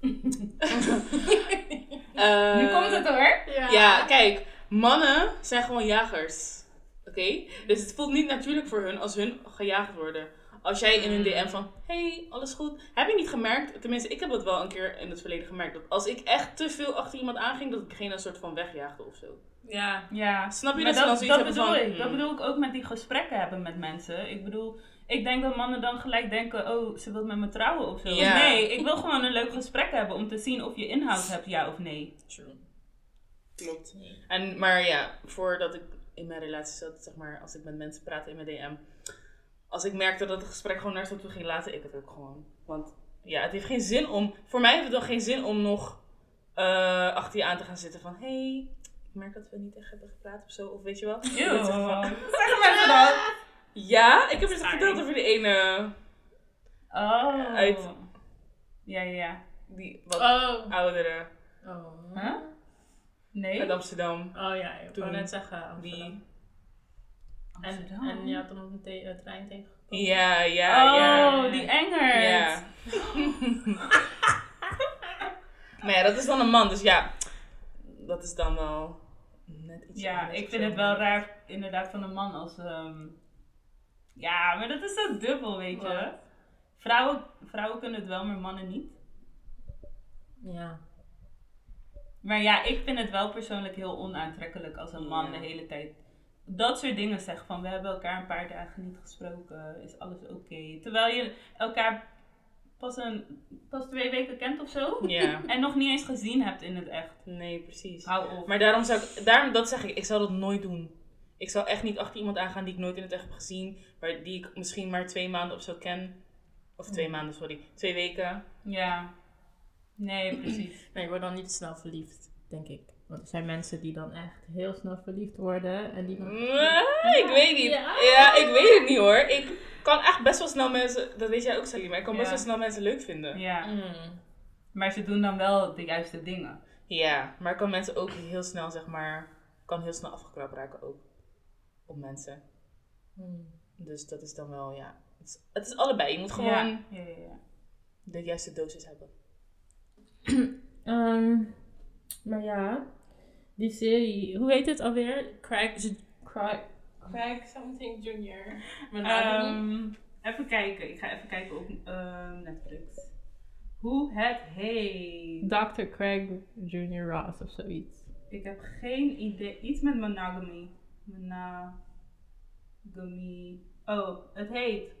Eh, Nu komt het hoor. Ja, kijk, mannen zijn gewoon jagers. Oké? Dus het voelt niet natuurlijk voor hun als hun gejaagd worden. Als jij in hun DM van, hey, alles goed. Heb je niet gemerkt, tenminste ik heb dat wel een keer in het verleden gemerkt, dat als ik echt te veel achter iemand aanging, dat ik degene een soort van wegjaagde of zo. Ja. Ja, Snap je maar dat dat, dat bedoel van, ik. Dat hmm. bedoel ik ook met die gesprekken hebben met mensen. Ik bedoel, ik denk dat mannen dan gelijk denken, oh, ze wil met me trouwen of zo. Ja. Nee, ik wil gewoon een leuk gesprek hebben om te zien of je inhoud hebt, ja of nee. True. Klopt. En, maar ja, voordat ik in mijn relatie zat, zeg maar, als ik met mensen praatte in mijn DM, als ik merkte dat het gesprek gewoon naar zo toe ging, laten ik het ook gewoon. Want ja, het heeft geen zin om, voor mij heeft het dan geen zin om nog eh, achter je aan te gaan zitten van, hey, ik merk dat we niet echt hebben gepraat of zo, of weet je. Dat zeg mensen dat? ja, ik heb het verteld over die ene, Oh. Uit- Ja, ja, ja. die wat Oh. oudere Oh. Huh? Nee? uit Amsterdam. Oh ja, ik Toen wou net zeggen. Amsterdam. Die, Amsterdam. en je had hem op een te- trein tegengekomen. ja, ja, ja. Oh, die engert. Ja. *laughs* maar ja, dat is dan een man, dus ja, dat is dan wel net iets Ja, ik vind het wel raar inderdaad van een man als... ehm, Ja, maar dat is zo dubbel, weet je. Wat? Vrouwen, vrouwen kunnen het wel, maar mannen niet. Ja. Maar ja, ik vind het wel persoonlijk heel onaantrekkelijk als een man Ja. de hele tijd dat soort dingen zegt. Van we hebben elkaar een paar dagen niet gesproken, is alles oké. Terwijl je elkaar pas, een, pas twee weken kent of zo. Ja, *laughs* En nog niet eens gezien hebt in het echt. nee, precies. Hou op. Maar daarom zou ik, daarom, dat zeg ik, ik zou dat nooit doen. Ik zou echt niet achter iemand aangaan die ik nooit in het echt heb gezien, waar, die ik misschien maar twee maanden of zo ken. Of twee maanden, sorry. Twee weken. Ja. Nee, precies. *clears throat* Nee, je wordt dan niet snel verliefd, denk ik. Want er zijn mensen die dan echt heel snel verliefd worden. En die dan... Nee, ik weet niet. Ja. Ja, ik weet het niet hoor. Ik kan echt best wel snel mensen, dat weet jij ook Salima, ik kan best wel snel mensen leuk vinden. Ja. Mm. Maar ze doen dan wel de juiste dingen. Ja, maar ik kan mensen ook heel snel, zeg maar, kan heel snel afgekrapt raken ook. Op mensen. Mm. Dus dat is dan wel, ja. Het is, het is allebei. Je moet gewoon Ja. Ja, ja, ja. de juiste dosis hebben. *clears throat* Ehm, maar ja, die serie, hoe heet het alweer? Craig, Craig, Craig something junior. *laughs* Ehm, even kijken. Ik ga even kijken op ehm, Netflix. Hoe het heet. Dr. Craig Junior Ross of zoiets. Ik heb geen idee. Iets met monogamy. Monogamy. Oh, het heet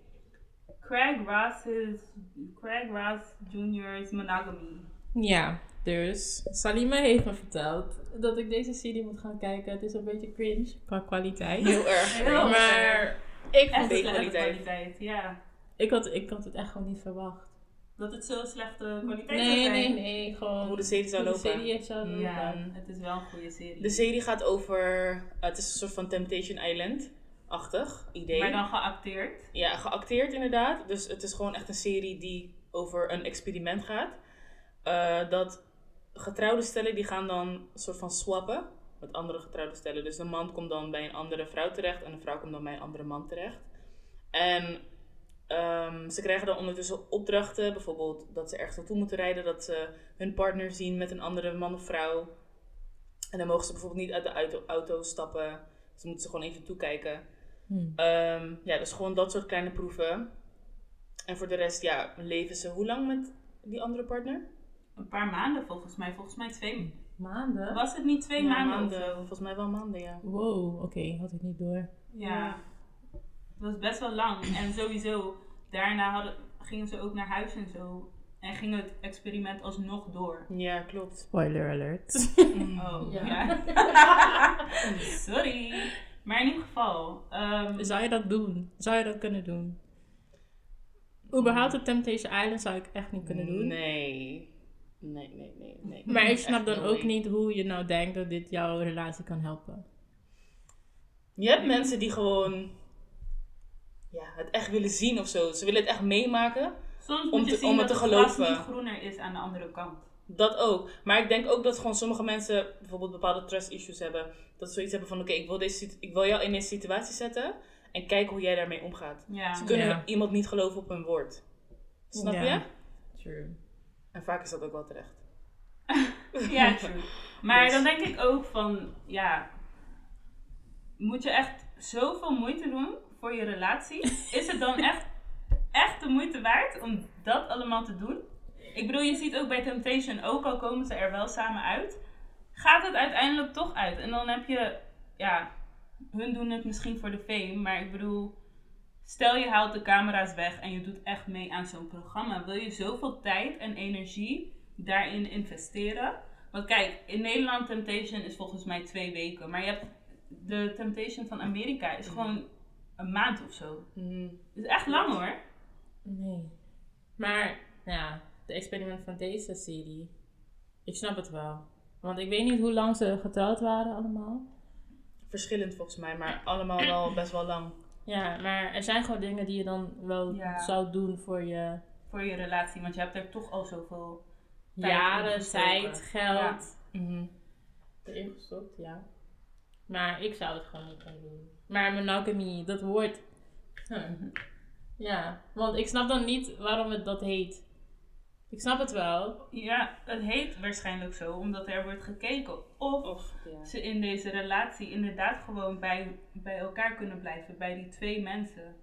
Craig Ross's, Craig Ross Jr.'s Monogamy. Ja, dus Salima heeft me verteld dat ik deze serie moet gaan kijken. Het is een beetje cringe qua kwaliteit. Heel erg. Heel maar ik, vond, slechte kwaliteit. kwaliteit, ja. ik, had, ik had het echt gewoon niet verwacht. Dat het zo slechte kwaliteit zou Nee, zijn. nee, nee. Gewoon Hoe de serie zou lopen. De serie zou lopen. Ja, het is wel een goede serie. De serie gaat over, eh, het is een soort van Temptation Island-achtig idee. maar dan geacteerd. Ja, geacteerd inderdaad. Dus het is gewoon echt een serie die over een experiment gaat. Eh, dat getrouwde stellen die gaan dan een soort van swappen met andere getrouwde stellen. Dus de man komt dan bij een andere vrouw terecht en de vrouw komt dan bij een andere man terecht. En ehm, ze krijgen dan ondertussen opdrachten, bijvoorbeeld dat ze ergens naartoe moeten rijden, dat ze hun partner zien met een andere man of vrouw. En dan mogen ze bijvoorbeeld niet uit de auto, auto stappen. Dan moeten ze gewoon even toekijken. Hm. Ehm, ja, dus gewoon dat soort kleine proeven. En voor de rest, ja, leven ze hoe lang met die andere partner? Een paar maanden volgens mij. Volgens mij twee. Maanden? Was het niet twee Ja, maanden? Volgens mij wel maanden, ja. Wow, oké, had ik niet door. Ja. Het was best wel lang. En sowieso, daarna hadden, gingen ze ook naar huis en zo. En ging het experiment alsnog door. Ja, klopt. Spoiler alert. *laughs* Oh, Ja. ja. *laughs* Sorry. Maar in ieder geval. ehm, Zou je dat doen? Zou je dat kunnen doen? Überhaupt op Temptation Island zou ik echt niet kunnen doen. Nee. Nee, nee, nee, nee. Maar ik snap dan ook niet hoe je nou denkt dat dit jouw relatie kan helpen. Je hebt mensen die gewoon ja, het echt willen zien of zo. Ze willen het echt meemaken. soms om moet je te- zien om dat het het te geloven. niet groener is aan de andere kant. Dat ook. Maar ik denk ook dat gewoon sommige mensen bijvoorbeeld bepaalde trust issues hebben. Dat ze zoiets hebben van, oké, ik wil deze ik wil jou in deze situatie zetten. En kijken hoe jij daarmee omgaat. Ja. Ze kunnen Ja. iemand niet geloven op hun woord. Snap Ja. je? True. En vaak is dat ook wel terecht. *laughs* Ja, true. Maar Dus. dan denk ik ook van, ja, moet je echt zoveel moeite doen voor je relatie? Is het dan echt, echt de moeite waard om dat allemaal te doen? Ik bedoel, je ziet ook bij Temptation, ook al komen ze er wel samen uit, gaat het uiteindelijk toch uit. En dan heb je, ja, hun doen het misschien voor de fame, maar ik bedoel, stel je haalt de camera's weg en je doet echt mee aan zo'n programma. Wil je zoveel tijd en energie daarin investeren? Want kijk, in Nederland Temptation is volgens mij twee weken, maar je hebt de Temptation van Amerika is gewoon een maand of zo. Het is echt lang hoor. Nee. Maar, ja, de experiment van deze serie. Ik snap het wel. Want ik weet niet hoe lang ze getrouwd waren allemaal. Verschillend volgens mij, maar allemaal wel best wel lang. Ja, maar er zijn gewoon dingen die je dan wel Ja. zou doen voor je Voor je relatie, want je hebt er toch al zoveel Tijd jaren, tijd, geld Mhm. erin gestopt, ja. Maar ik zou het gewoon niet kunnen doen. Maar monogamy, dat woord. hm. *laughs* Ja, want ik snap dan niet waarom het dat heet. Ik snap het wel. Ja, het heet waarschijnlijk zo, omdat er wordt gekeken of Of, ja. ze in deze relatie inderdaad gewoon bij, bij elkaar kunnen blijven, bij die twee mensen.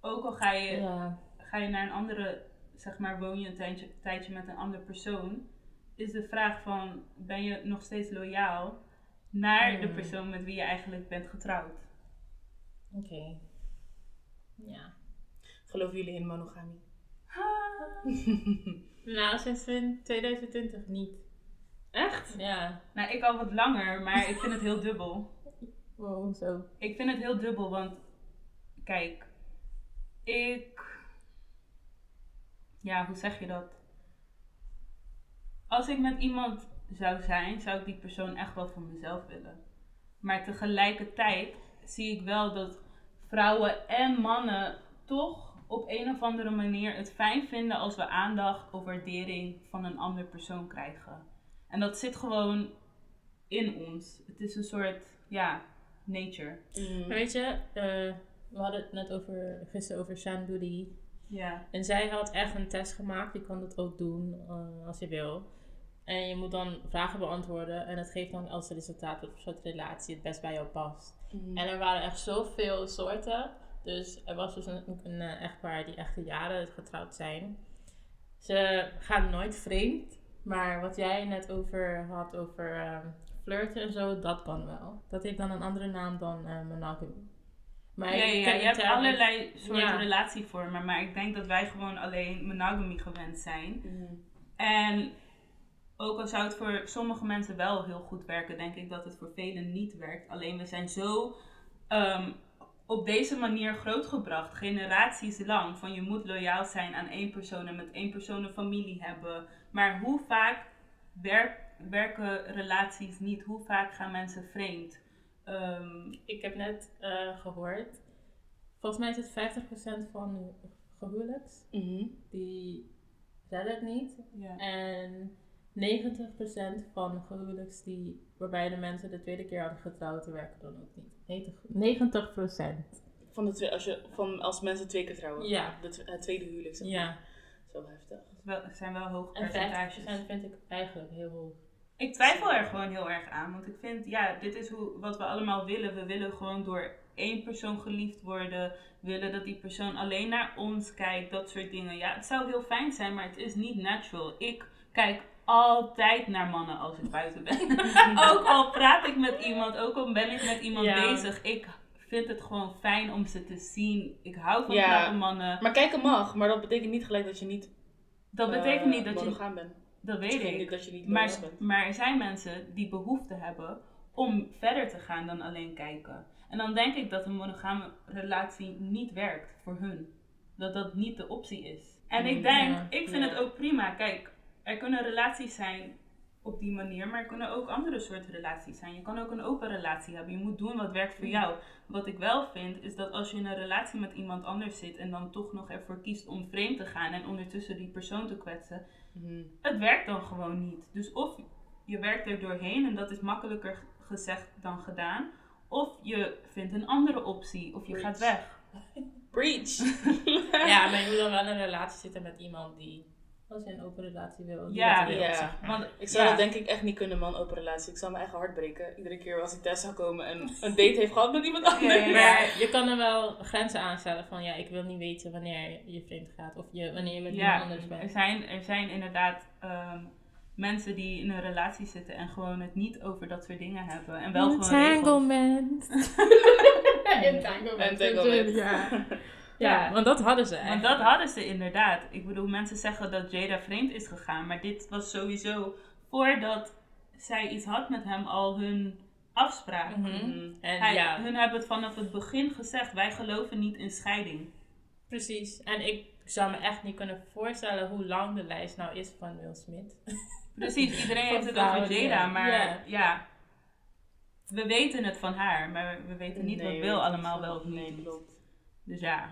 Ook al ga je, Ja. ga je naar een andere, zeg maar, woon je een tijdje, tijdje met een andere persoon, is de vraag van, ben je nog steeds loyaal naar de Hmm. persoon met wie je eigenlijk bent getrouwd? Oké. Ja. Geloven jullie in monogamie? Nou, sinds in 2020 niet. Echt? Ja. Nou, ik al wat langer, maar ik vind het heel dubbel. Wow, zo. Ik vind het heel dubbel, want kijk, ik. Ja, hoe zeg je dat? Als ik met iemand zou zijn, zou ik die persoon echt wel voor mezelf willen. Maar tegelijkertijd zie ik wel dat vrouwen en mannen toch op een of andere manier het fijn vinden als we aandacht of waardering van een andere persoon krijgen. En dat zit gewoon in ons. Het is een soort, ja, nature. Maar weet je, eh, we hadden het net over, gisteren over Shan Doody. Ja. En zij had echt een test gemaakt. Je kan dat ook doen eh, als je wil. En je moet dan vragen beantwoorden. En het geeft dan als resultaat wat voor soort relatie het best bij jou past. Mhm. En er waren echt zoveel soorten. Dus er was dus een, een eh, echtpaar die echt jaren getrouwd zijn. Ze gaan nooit vreemd. Maar wat jij net over had, over ehm, flirten en zo, dat kan wel. Dat heeft dan een andere naam dan eh monogamy. Maar Ja, ja, ik ja, ken je hebt allerlei soorten Ja. relatievormen, maar ik denk dat wij gewoon alleen monogamy gewend zijn. Mhm. En ook al zou het voor sommige mensen wel heel goed werken, denk ik dat het voor velen niet werkt. Alleen we zijn zo ehm, op deze manier grootgebracht, generaties lang, van je moet loyaal zijn aan één persoon en met één persoon een familie hebben. Maar hoe vaak werk- werken relaties niet? Hoe vaak gaan mensen vreemd? Ehm, Ik heb net eh, gehoord, volgens mij is het 50% van de gehuwelijks, Mhm. die redden het niet. En 90% van gehuwelijks die, waarbij de mensen de tweede keer hadden getrouwd, werken dan ook niet. 90%. 90%. Van, de twee, als, je, van als mensen twee keer trouwen. Ja. De tw- het tweede huwelijk. zeg maar. Ja. Zo heftig. Het het zijn wel hoge En percentages. 50% vind ik eigenlijk heel hoog. Ik twijfel er gewoon heel erg aan. Want ik vind, ja, dit is hoe, wat we allemaal willen. We willen gewoon door één persoon geliefd worden. We willen dat die persoon alleen naar ons kijkt. Dat soort dingen. Ja, het zou heel fijn zijn, maar het is niet natural. Ik kijk altijd naar mannen als ik buiten ben. *laughs* ook al praat ik met iemand, ook al ben ik met iemand Ja. bezig. Ik vind het gewoon fijn om ze te zien. Ik hou van Ja. mannen. Maar kijken mag, maar dat betekent niet gelijk dat je niet Dat betekent niet dat je... monogaam bent. Dat weet ik. niet dat je niet Maar, bent. maar er zijn mensen die behoefte hebben om verder te gaan dan alleen kijken. En dan denk ik dat een monogame relatie niet werkt voor hun. Dat dat niet de optie is. En ik Mm, denk, ja, ik vind ja. het ook prima. Kijk, er kunnen relaties zijn op die manier, maar er kunnen ook andere soorten relaties zijn. Je kan ook een open relatie hebben. Je moet doen wat werkt voor Mm. jou. Wat ik wel vind, is dat als je in een relatie met iemand anders zit en dan toch nog ervoor kiest om vreemd te gaan en ondertussen die persoon te kwetsen, Mhm. het werkt dan gewoon niet. Dus of je werkt er doorheen en dat is makkelijker gezegd dan gedaan. Of je vindt een andere optie. Of je Preach. gaat weg. *laughs* Preach. *laughs* Ja, maar je moet dan wel in een relatie zitten met iemand die, als je een open relatie wil, Ja. wil, Ja. zeg maar. Want, Ik zou ja, dat denk ik echt niet kunnen, man, open relatie. Ik zou mijn eigen hart breken. Iedere keer als ik thuis zou komen en een date heeft gehad met iemand anders. Ja, ja, ja. Maar je kan er wel grenzen aanstellen van ja, ik wil niet weten wanneer je vreemd gaat of je, wanneer je met iemand anders er bent. zijn, er zijn inderdaad ehm, mensen die in een relatie zitten en gewoon het niet over dat soort dingen hebben. En wel gewoon. Entanglement. Entanglement. *laughs* Entanglement. Ja. Ja. ja, want dat hadden ze. Want dat hadden ze inderdaad. Ik bedoel, mensen zeggen dat Jada vreemd is gegaan. Maar dit was sowieso voordat zij iets had met hem al hun afspraak. Mhm. En Hij, ja, Hun hebben het vanaf het begin gezegd. Wij geloven niet in scheiding. precies. En ik zou me echt niet kunnen voorstellen hoe lang de lijst nou is van Will Smith. *laughs* Precies, iedereen heeft het over Jada. ja. Maar Ja. ja. we weten het van haar. Maar we weten niet Nee, wat Will allemaal wel of niet. Dus ja.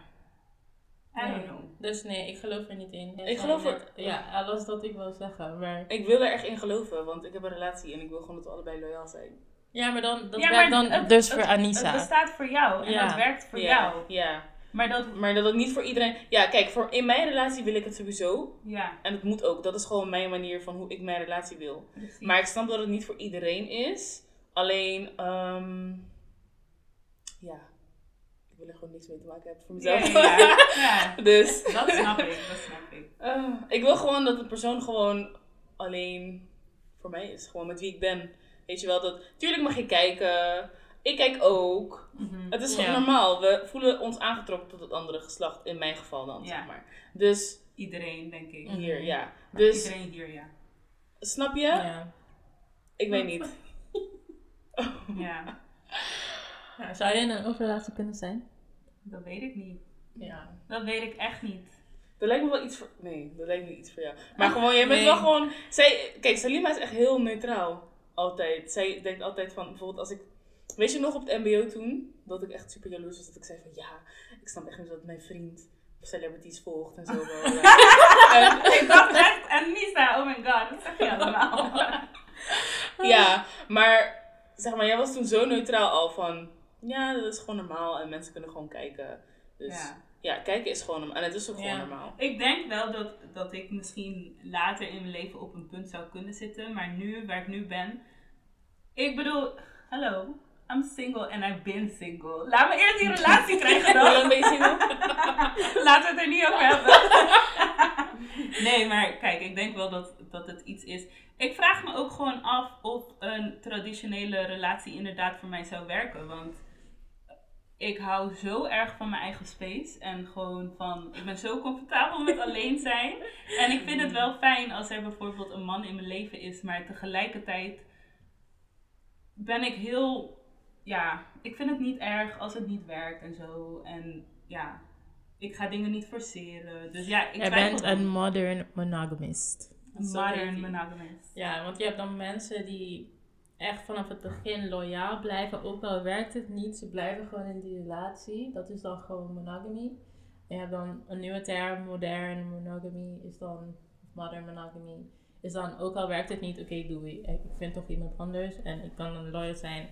I don't Nee. know. Dus nee, ik geloof er niet in. Ik geloof er- Ja, alles dat ik wil zeggen. Maar, Ik wil er echt in geloven, want ik heb een relatie en ik wil gewoon dat we allebei loyaal zijn. ja, maar dan, dat Ja, werkt maar dan het- dus het- voor Anissa. Het bestaat voor jou. En Ja. dat werkt voor ja, jou. Ja, Maar dat... maar dat het niet voor iedereen... Ja, kijk, voor in mijn relatie wil ik het sowieso. Ja, En het moet ook. Dat is gewoon mijn manier van hoe ik mijn relatie wil. precies. Maar ik snap dat het niet voor iedereen is. Alleen, ehm ja, wil er gewoon niks mee te maken hebben voor mezelf. ja, ja. Ja, *laughs* dus dat snap ik. Dat snap ik. *laughs* eh, ik wil gewoon dat de persoon gewoon alleen voor mij is. Gewoon met wie ik ben. Weet je wel, dat... Tuurlijk mag je kijken. Ik kijk ook. Mhm. Het is gewoon Ja. normaal. We voelen ons aangetrokken tot het andere geslacht. In mijn geval dan, Ja. zeg maar. Dus Iedereen, denk ik. hier, Mhm. ja. Dus, Iedereen hier, ja. snap je? Ja. Ik weet niet. *laughs* Ja, Ja, Zou je in een relatie kunnen zijn? dat weet ik niet. Ja. Dat weet ik echt niet. Dat lijkt me wel iets voor... Nee, dat lijkt me iets voor jou. Maar gewoon, jij bent Nee. wel gewoon... Zij, kijk, Salima is echt heel neutraal. Altijd. Zij denkt altijd van... Bijvoorbeeld als ik... Weet je nog op het mbo toen? Dat ik echt super jaloers was. Dat ik zei van... Ja, ik snap echt niet dat mijn vriend celebrities volgt en zo. *laughs* En- ik dacht echt, en Nisa, oh my god, dat zeg je *laughs* allemaal. ja, maar... Zeg maar, jij was toen zo neutraal al van... Ja, dat is gewoon normaal. En mensen kunnen gewoon kijken. Dus ja, Ja. kijken is gewoon normaal. En het is ook gewoon Ja. normaal. Ik denk wel dat, dat ik misschien later in mijn leven op een punt zou kunnen zitten. Maar nu, waar ik nu ben. Ik bedoel, hallo. I'm single and I've been single. Laat me eerst die *laughs* relatie krijgen Hoe lang dan. ben je single? *laughs* Laten we het er niet over hebben. *laughs* nee, maar kijk, ik denk wel dat, dat het iets is. Ik vraag me ook gewoon af of een traditionele relatie inderdaad voor mij zou werken. Want ik hou zo erg van mijn eigen space. En gewoon van, ik ben zo comfortabel met alleen zijn. En ik vind het wel fijn als er bijvoorbeeld een man in mijn leven is, maar tegelijkertijd ben ik heel, ja, ik vind het niet erg als het niet werkt en zo. En ja, ik ga dingen niet forceren. Dus ja, ik Jij twijfel bent een modern monogamist. Een modern monogamist. Ja, want je hebt dan mensen die echt vanaf het begin loyaal blijven, ook al werkt het niet, ze blijven gewoon in die relatie. Dat is dan gewoon monogamy. En hebt dan een nieuwe term, modern monogamy, is dan, modern monogamy, is dan ook al werkt het niet, oké doei, ik vind toch iemand anders en ik kan dan loyal zijn.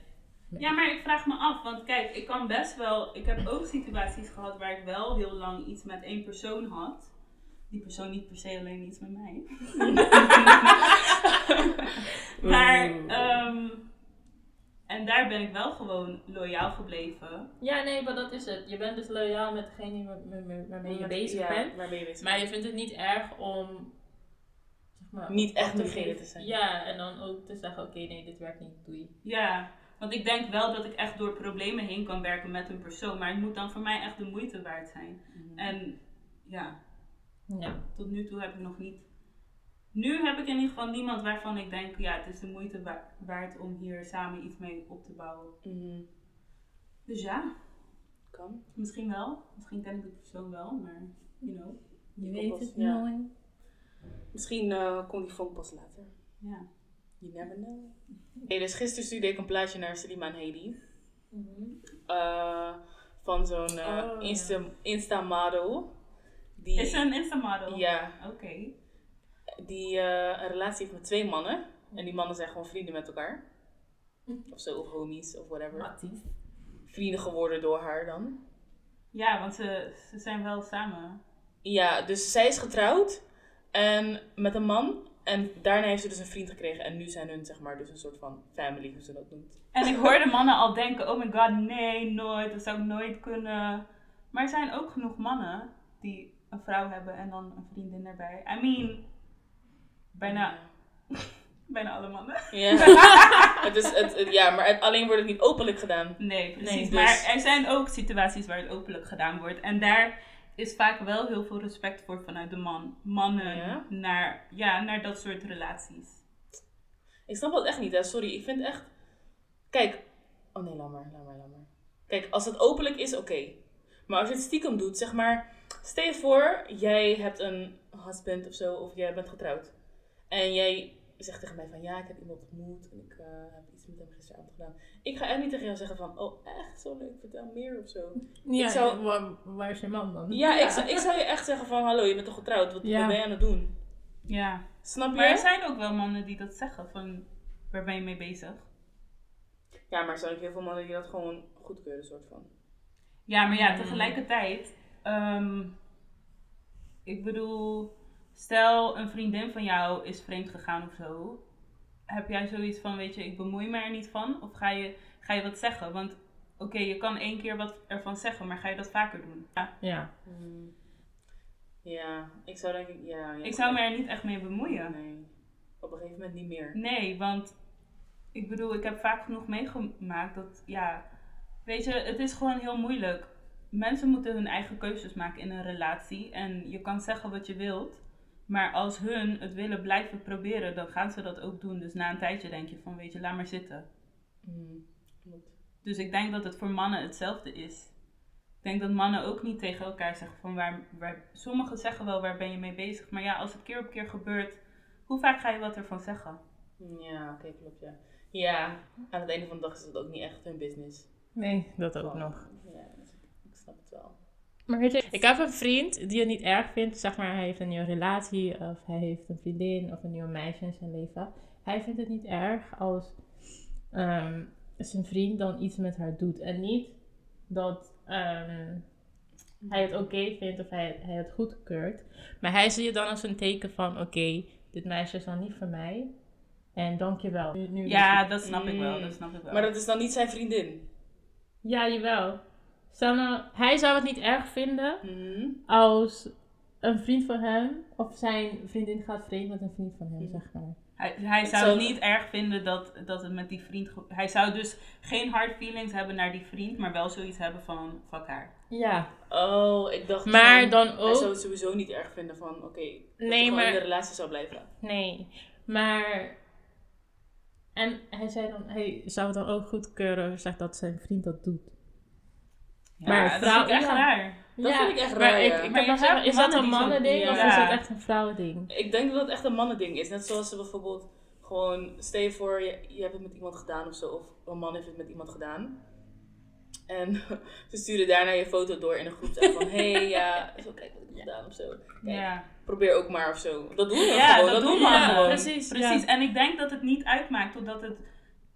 Ja, maar ik vraag me af, want kijk, ik kan best wel. Ik heb ook situaties gehad waar ik wel heel lang iets met één persoon had. Die persoon niet per se alleen iets met mij. *laughs* maar, ehm, en daar ben ik wel gewoon loyaal gebleven. Ja, nee, maar dat is het. Je bent dus loyaal met degene waar- waar- waar- waarmee je bezig ja, bent. Waar ben je bezig? Maar je vindt het niet erg om. Zeg maar, Niet echt te geven- te zijn. Ja, en dan ook te zeggen: oké, nee, dit werkt niet, doei. Ja, want ik denk wel dat ik echt door problemen heen kan werken met een persoon. Maar het moet dan voor mij echt de moeite waard zijn. Mhm. En ja, Ja. tot nu toe heb ik nog niet. Nu heb ik in ieder geval niemand waarvan ik denk, ja, het is de moeite wa- waard om hier samen iets mee op te bouwen. Mhm. Dus ja, Kan. misschien wel. Misschien ken ik de persoon wel, maar you know. Je weet het ja. nooit. Misschien eh, komt die vonk pas later. Ja. You never know. *laughs* Hey, dus gisteren stuurde ik een plaatje naar Salima en Heidi. Mhm. Eh, van zo'n eh, Oh, ja. Insta, Insta-model. Die, Is ze een Insta-model? Ja, Oké. die eh, een relatie heeft met twee mannen. En die mannen zijn gewoon vrienden met elkaar. Of zo, of homies, of whatever. Matties. Vrienden geworden door haar dan. Ja, want ze, ze zijn wel samen. Ja, dus zij is getrouwd en met een man. En daarna heeft ze dus een vriend gekregen. En nu zijn hun, zeg maar, dus een soort van family, hoe ze dat noemt. En ik hoorde mannen al denken, oh my god, nee, nooit, dat zou ik nooit kunnen. Maar er zijn ook genoeg mannen die een vrouw hebben en dan een vriendin erbij. I mean, bijna, *laughs* bijna alle mannen. Ja, *laughs* het is, het, het- ja maar het, alleen wordt het niet openlijk gedaan. Nee, precies. Nee, dus- Maar er zijn ook situaties waar het openlijk gedaan wordt. En daar is vaak wel heel veel respect voor vanuit de man. Mannen Ja? Naar, ja, naar dat soort relaties. Ik snap dat echt niet, hè. Sorry. Ik vind echt... Kijk... Oh nee, laat maar, laat maar, laat maar. Kijk, als het openlijk is, oké. Maar als je het stiekem doet, zeg maar... Stel je voor, jij hebt een husband of zo, of jij bent getrouwd. En jij zegt tegen mij van, ja, ik heb iemand ontmoet en ik eh, heb iets met hem gisteravond gedaan. Ik ga echt niet tegen jou zeggen van, oh, echt zo leuk, vertel meer of zo. Ja, Ik zou- waar, waar is je man dan? Ja, Ik, zou, ik zou je echt zeggen van, hallo, je bent toch getrouwd? Wat, Ja. wat ben je aan het doen? Ja. Snap je? Maar er zijn ook wel mannen die dat zeggen. Van, waar ben je mee bezig? Ja, maar er zijn ook heel veel mannen die dat gewoon goedkeuren, soort van. Ja, maar ja, Mm. tegelijkertijd. Ehm, ik bedoel, stel een vriendin van jou is vreemd gegaan of zo. Heb jij zoiets van, weet je, ik bemoei me er niet van? Of ga je, ga je wat zeggen? Want oké, je kan één keer wat ervan zeggen, maar ga je dat vaker doen? Ja. Ja. Hmm. Ja, ik zou denk ik, ja. ja Ik zou me er niet echt mee bemoeien. Nee, op een gegeven moment niet meer. Nee, want ik bedoel, ik heb vaak genoeg meegemaakt dat, ja, weet je, het is gewoon heel moeilijk. Mensen moeten hun eigen keuzes maken in een relatie en je kan zeggen wat je wilt, maar als hun het willen blijven proberen, dan gaan ze dat ook doen. Dus na een tijdje denk je van, weet je, laat maar zitten. Hmm, klopt. Dus ik denk dat het voor mannen hetzelfde is. Ik denk dat mannen ook niet tegen elkaar zeggen van waar, waar sommigen zeggen wel waar ben je mee bezig, maar ja, als het keer op keer gebeurt, hoe vaak ga je wat ervan zeggen? Ja, oké, klopt, ja. Ja, aan het einde van de dag is het ook niet echt hun business. Nee, dat ook nog. Ja, snap het wel. Maar weet je, ik heb een vriend die het niet erg vindt. Zeg maar, hij heeft een nieuwe relatie of hij heeft een vriendin of een nieuwe meisje in zijn leven. Hij vindt het niet erg als ehm, zijn vriend dan iets met haar doet. En niet dat ehm, hij het oké vindt of hij, hij het goedkeurt. Maar hij ziet het dan als een teken van, oké, dit meisje is dan niet voor mij. En dankjewel. Nu, nu Ja, dat snap ik wel, dat snap ik wel. Maar dat is dan niet zijn vriendin. Ja, jawel. Nou, hij zou het niet erg vinden Mhm. als een vriend van hem, of zijn vriendin gaat vreemd met een vriend van hem, Mhm. zeg maar. Hij, hij zou het niet erg vinden dat, dat het met die vriend... Hij zou dus geen hard feelings hebben naar die vriend, maar wel zoiets hebben van, fuck haar. Ja, Oh, ik dacht maar van, dan Hij ook... zou het sowieso niet erg vinden van, oké, dat Nee, maar- in de relatie zou blijven. Nee, maar... En hij zei dan, hij zou dan ook goedkeuren, zegt dat zijn vriend dat doet. Ja, Maar dat vind ik echt ja. raar. Dat vind ik echt maar raar, ik, ja. ik Maar heb dan je zeggen, is dat een mannending of Ja. is dat echt een vrouwending? Ik denk dat het echt een mannending is. Net zoals ze bijvoorbeeld gewoon, stel je voor, je, je hebt het met iemand gedaan of zo, of een man heeft het met iemand gedaan. En *laughs* ze sturen daarna je foto door in een groep van, hé, hey, *laughs* ja, zo kijk wat ik heb gedaan of zo. Kijk, Ja, probeer ook maar of zo. Dat doen we ja gewoon, dat doen doen we we gewoon. precies. Precies, ja. en ik denk dat het niet uitmaakt totdat het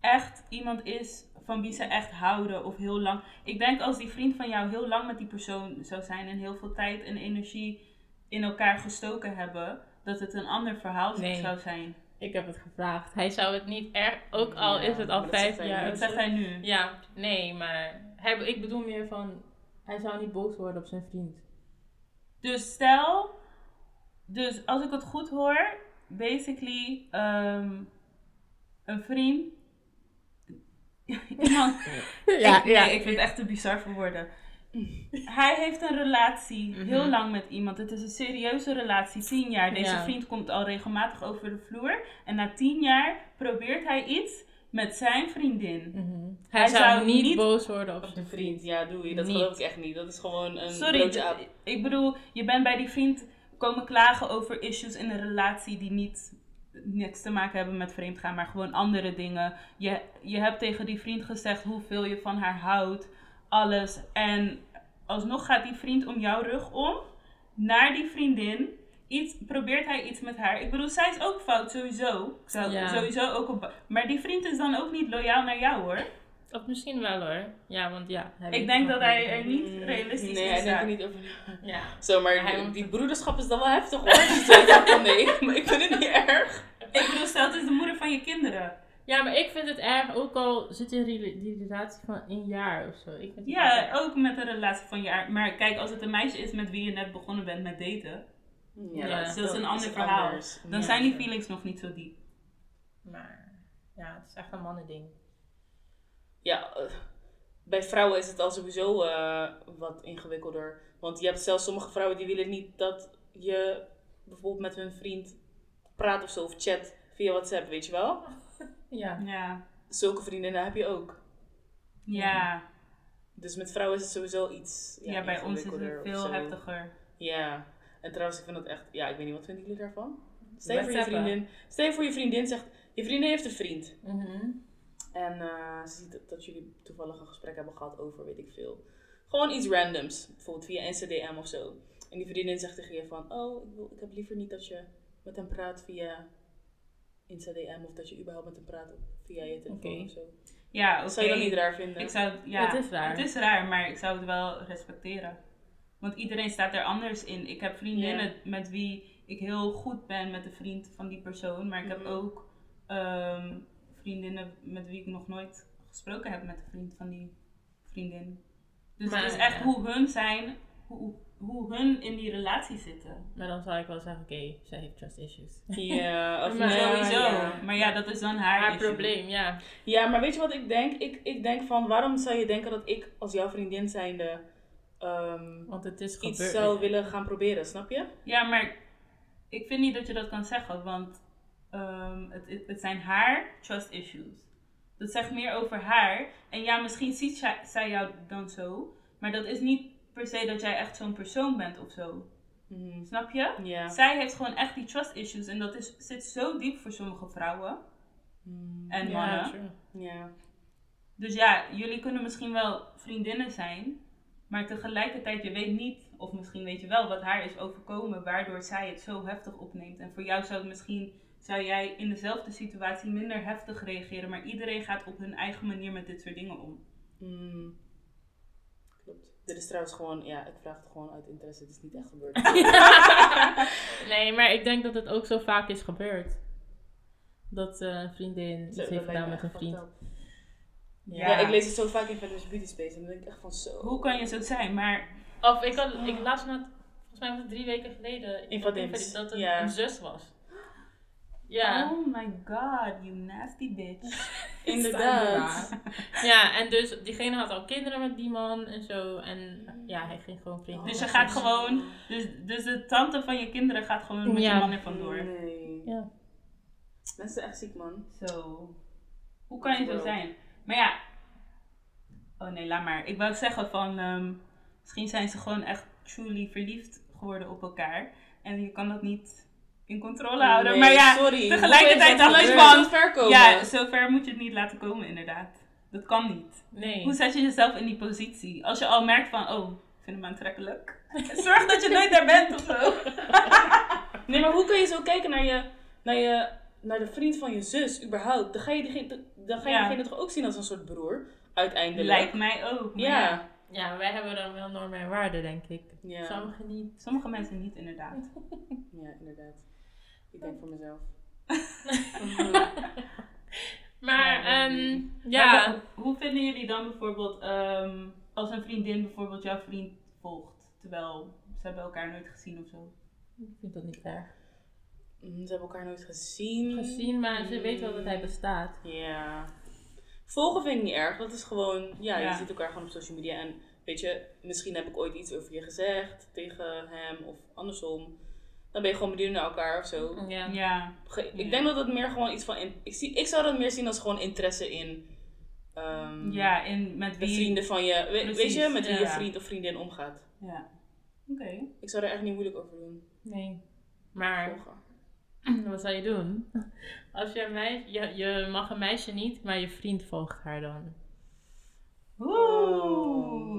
echt iemand is van wie ze echt houden of heel lang. Ik denk als die vriend van jou heel lang met die persoon zou zijn en heel veel tijd en energie in elkaar gestoken hebben, dat het een ander verhaal Nee. zou zijn. Ik heb het gevraagd. Hij zou het niet erg, ook al Ja, is het al vijf jaar. Dat zegt hij nu. Ja, nee, maar hij, ik bedoel meer van, hij zou niet boos worden op zijn vriend. Dus stel, dus als ik het goed hoor, basically ehm, een vriend. *laughs* Iemand, Ja, ik, nee, ik vind het echt te bizar voor woorden. Hij heeft een relatie Mhm. heel lang met iemand. Het is een serieuze relatie, tien jaar. Deze Ja. vriend komt al regelmatig over de vloer. En na tien jaar probeert hij iets met zijn vriendin. Mhm. Hij, Hij zou, zou niet, niet- boos worden op Of de zijn vriend, vriend. ja, doe je. Dat Niet. geloof ik echt niet. Dat is gewoon een Sorry, ik bedoel, je bent bij die vriend komen klagen over issues in een relatie die niet niks te maken hebben met vreemdgaan, maar gewoon andere dingen. Je, je hebt tegen die vriend gezegd hoeveel je van haar houdt, alles. En alsnog gaat die vriend om jouw rug om, naar die vriendin. Iets, probeert hij iets met haar. Ik bedoel, zij is ook fout, sowieso. Ik zou Ja. sowieso ook op, maar die vriend is dan ook niet loyaal naar jou hoor. Of misschien wel hoor. Ja, want ja. Hij Ik denk dat hij er niet realistisch Mm, Nee, in hij denkt er niet over na. Ja. Zo, maar Hij die, broederschap is dan wel heftig hoor. Dus ik dacht van nee, *laughs* maar ik vind het niet erg. Ik bedoel, stel het is de moeder van je kinderen. Ja, maar ik vind het erg, ook al zit je in die relatie van een jaar of zo. Ik vind het Ja, erg. ook met een relatie van jaar. Maar kijk, als het een meisje is met wie je net begonnen bent met daten, Ja, dat is een ander verhaal. anders. dan Ja. zijn die feelings nog niet zo diep. Maar ja, het is echt een mannending. Ja, eh, bij vrouwen is het al sowieso eh, wat ingewikkelder. Want je hebt zelfs sommige vrouwen die willen niet dat je bijvoorbeeld met hun vriend praat of zo, of chat via WhatsApp, weet je wel? *laughs* Ja. Ja. Zulke vriendinnen heb je ook. Ja, Dus met vrouwen is het sowieso iets ja, ja, bij ons is het veel heftiger. Ja, en trouwens, ik vind dat echt, ja, ik weet niet, wat vinden jullie daarvan? Stel je voor je vriendin, stel je voor je vriendin zegt, je vriendin heeft een vriend. Mhm. En eh, ze ziet dat, jullie toevallig een gesprek hebben gehad over, weet ik veel. Gewoon iets randoms, bijvoorbeeld via NCDM of zo. En die vriendin zegt tegen je van, oh, ik, wil, ik heb liever niet dat je met hem praat via NCDM of dat je überhaupt met hem praat via je telefoon of zo. Ja, oké. Zou je dat niet raar vinden? Ik zou, ja, Het is raar. Het is raar, maar ik zou het wel respecteren. Want iedereen staat er anders in. Ik heb vriendinnen met wie ik heel goed ben met de vriend van die persoon. Maar ik heb Mhm. ook ehm, vriendinnen met wie ik nog nooit gesproken heb met de vriend van die vriendin. Dus Maar, het is echt ja. hoe hun zijn, hoe, hoe hun in die relatie zitten. Maar dan zou ik wel zeggen, oké, zij heeft trust issues. *laughs* Ja, of Maar- Sowieso. ja. Maar ja, dat is dan haar, Haar issue. probleem, ja. Ja, maar weet je wat ik denk? Ik, ik denk van, waarom zou je denken dat ik als jouw vriendin zijnde ehm, Want het is iets gebeurd. zou willen gaan proberen, snap je? Ja, maar ik vind niet dat je dat kan zeggen, want ehm, het, het, zijn haar trust issues. Dat zegt meer over haar. En ja, misschien ziet zij, zij jou dan zo, maar dat is niet per se dat jij echt zo'n persoon bent of zo. Mhm. Snap je? Zij heeft gewoon echt die trust issues en dat is, zit zo diep voor sommige vrouwen Mhm. en Ja, mannen. true. Ja. Dus ja, jullie kunnen misschien wel vriendinnen zijn, maar tegelijkertijd, je weet niet, of misschien weet je wel, wat haar is overkomen, waardoor zij het zo heftig opneemt. En voor jou zou het misschien, zou jij in dezelfde situatie minder heftig reageren, maar iedereen gaat op hun eigen manier met dit soort dingen om. Mhm. Klopt. Dit is trouwens gewoon, ja, ik vraag het gewoon uit interesse. Het is niet echt gebeurd. *laughs* Nee, maar ik denk dat het ook zo vaak is gebeurd. Dat eh, een vriendin iets dat heeft gedaan me met een vriend. Ja. Ja. ik lees het zo vaak in Feminist Beauty Space en dan denk ik echt van zo. Hoe kan je zo zijn? Maar Of ik had, ik laatst net, volgens mij was het drie weken geleden. In Vadims, Dat het ja. een zus was. Ja. Oh my god, you nasty bitch. *laughs* Inderdaad. Ja, en dus diegene had al kinderen met die man en zo. En ja, hij ging gewoon vrienden. Dus je gaat gewoon, dus, dus de tante van je kinderen gaat gewoon met Ja. je man er vandoor. Nee. Ja. Mensen zijn echt ziek, man. Zo. Hoe kan je zo zijn? Maar ja. Oh nee, laat maar. Ik wou zeggen van, ehm, misschien zijn ze gewoon echt truly verliefd geworden op elkaar. En je kan dat niet in controle houden. Nee, maar ja, sorry. tegelijkertijd dacht ik van, ver komen? ja, zover moet je het niet laten komen inderdaad. Dat kan niet. Nee. Hoe zet je jezelf in die positie? Als je al merkt van, oh, ik vind hem aantrekkelijk. *laughs* Zorg dat je nooit daar bent of zo. *laughs* Nee, maar hoe kun je zo kijken naar, je, naar, je, naar de vriend van je zus, überhaupt? Dan ga je diegene, dan ga je Ja. diegene toch ook zien als een soort broer, uiteindelijk? Lijkt mij ook. Ja. Ja, wij hebben dan wel normen en waarden, denk ik. Ja. Sommigen niet. Sommige mensen niet, inderdaad. *laughs* Ja, inderdaad. Ik denk voor mezelf. *laughs* Maar, Ja, ehm Maar ja. wa- hoe vinden jullie dan bijvoorbeeld ehm, als een vriendin bijvoorbeeld jouw vriend volgt, terwijl ze hebben elkaar nooit gezien of zo? Ik vind dat niet erg. Mm, Ze hebben elkaar nooit gezien. Gezien, maar ze weet wel dat hij bestaat. Ja. Volgen vind ik niet erg. Dat is gewoon, ja, Ja. je ziet elkaar gewoon op social media. En weet je, misschien heb ik ooit iets over je gezegd tegen hem of andersom. Dan ben je gewoon benieuwd naar elkaar of zo. Ja. Ja. Ik denk dat het meer gewoon iets van. in- ik, zie, ik zou dat meer zien als gewoon interesse in. ehm, ja en met De wie... vrienden van je. we- weet je, met wie je vriend of vriendin omgaat. Ja, oké. Ik zou er echt niet moeilijk over doen. Nee. Maar, Volgen. *clears throat* wat zou je doen? *laughs* Als je een meisje, je, je mag een meisje niet, maar je vriend volgt haar dan. Oeh.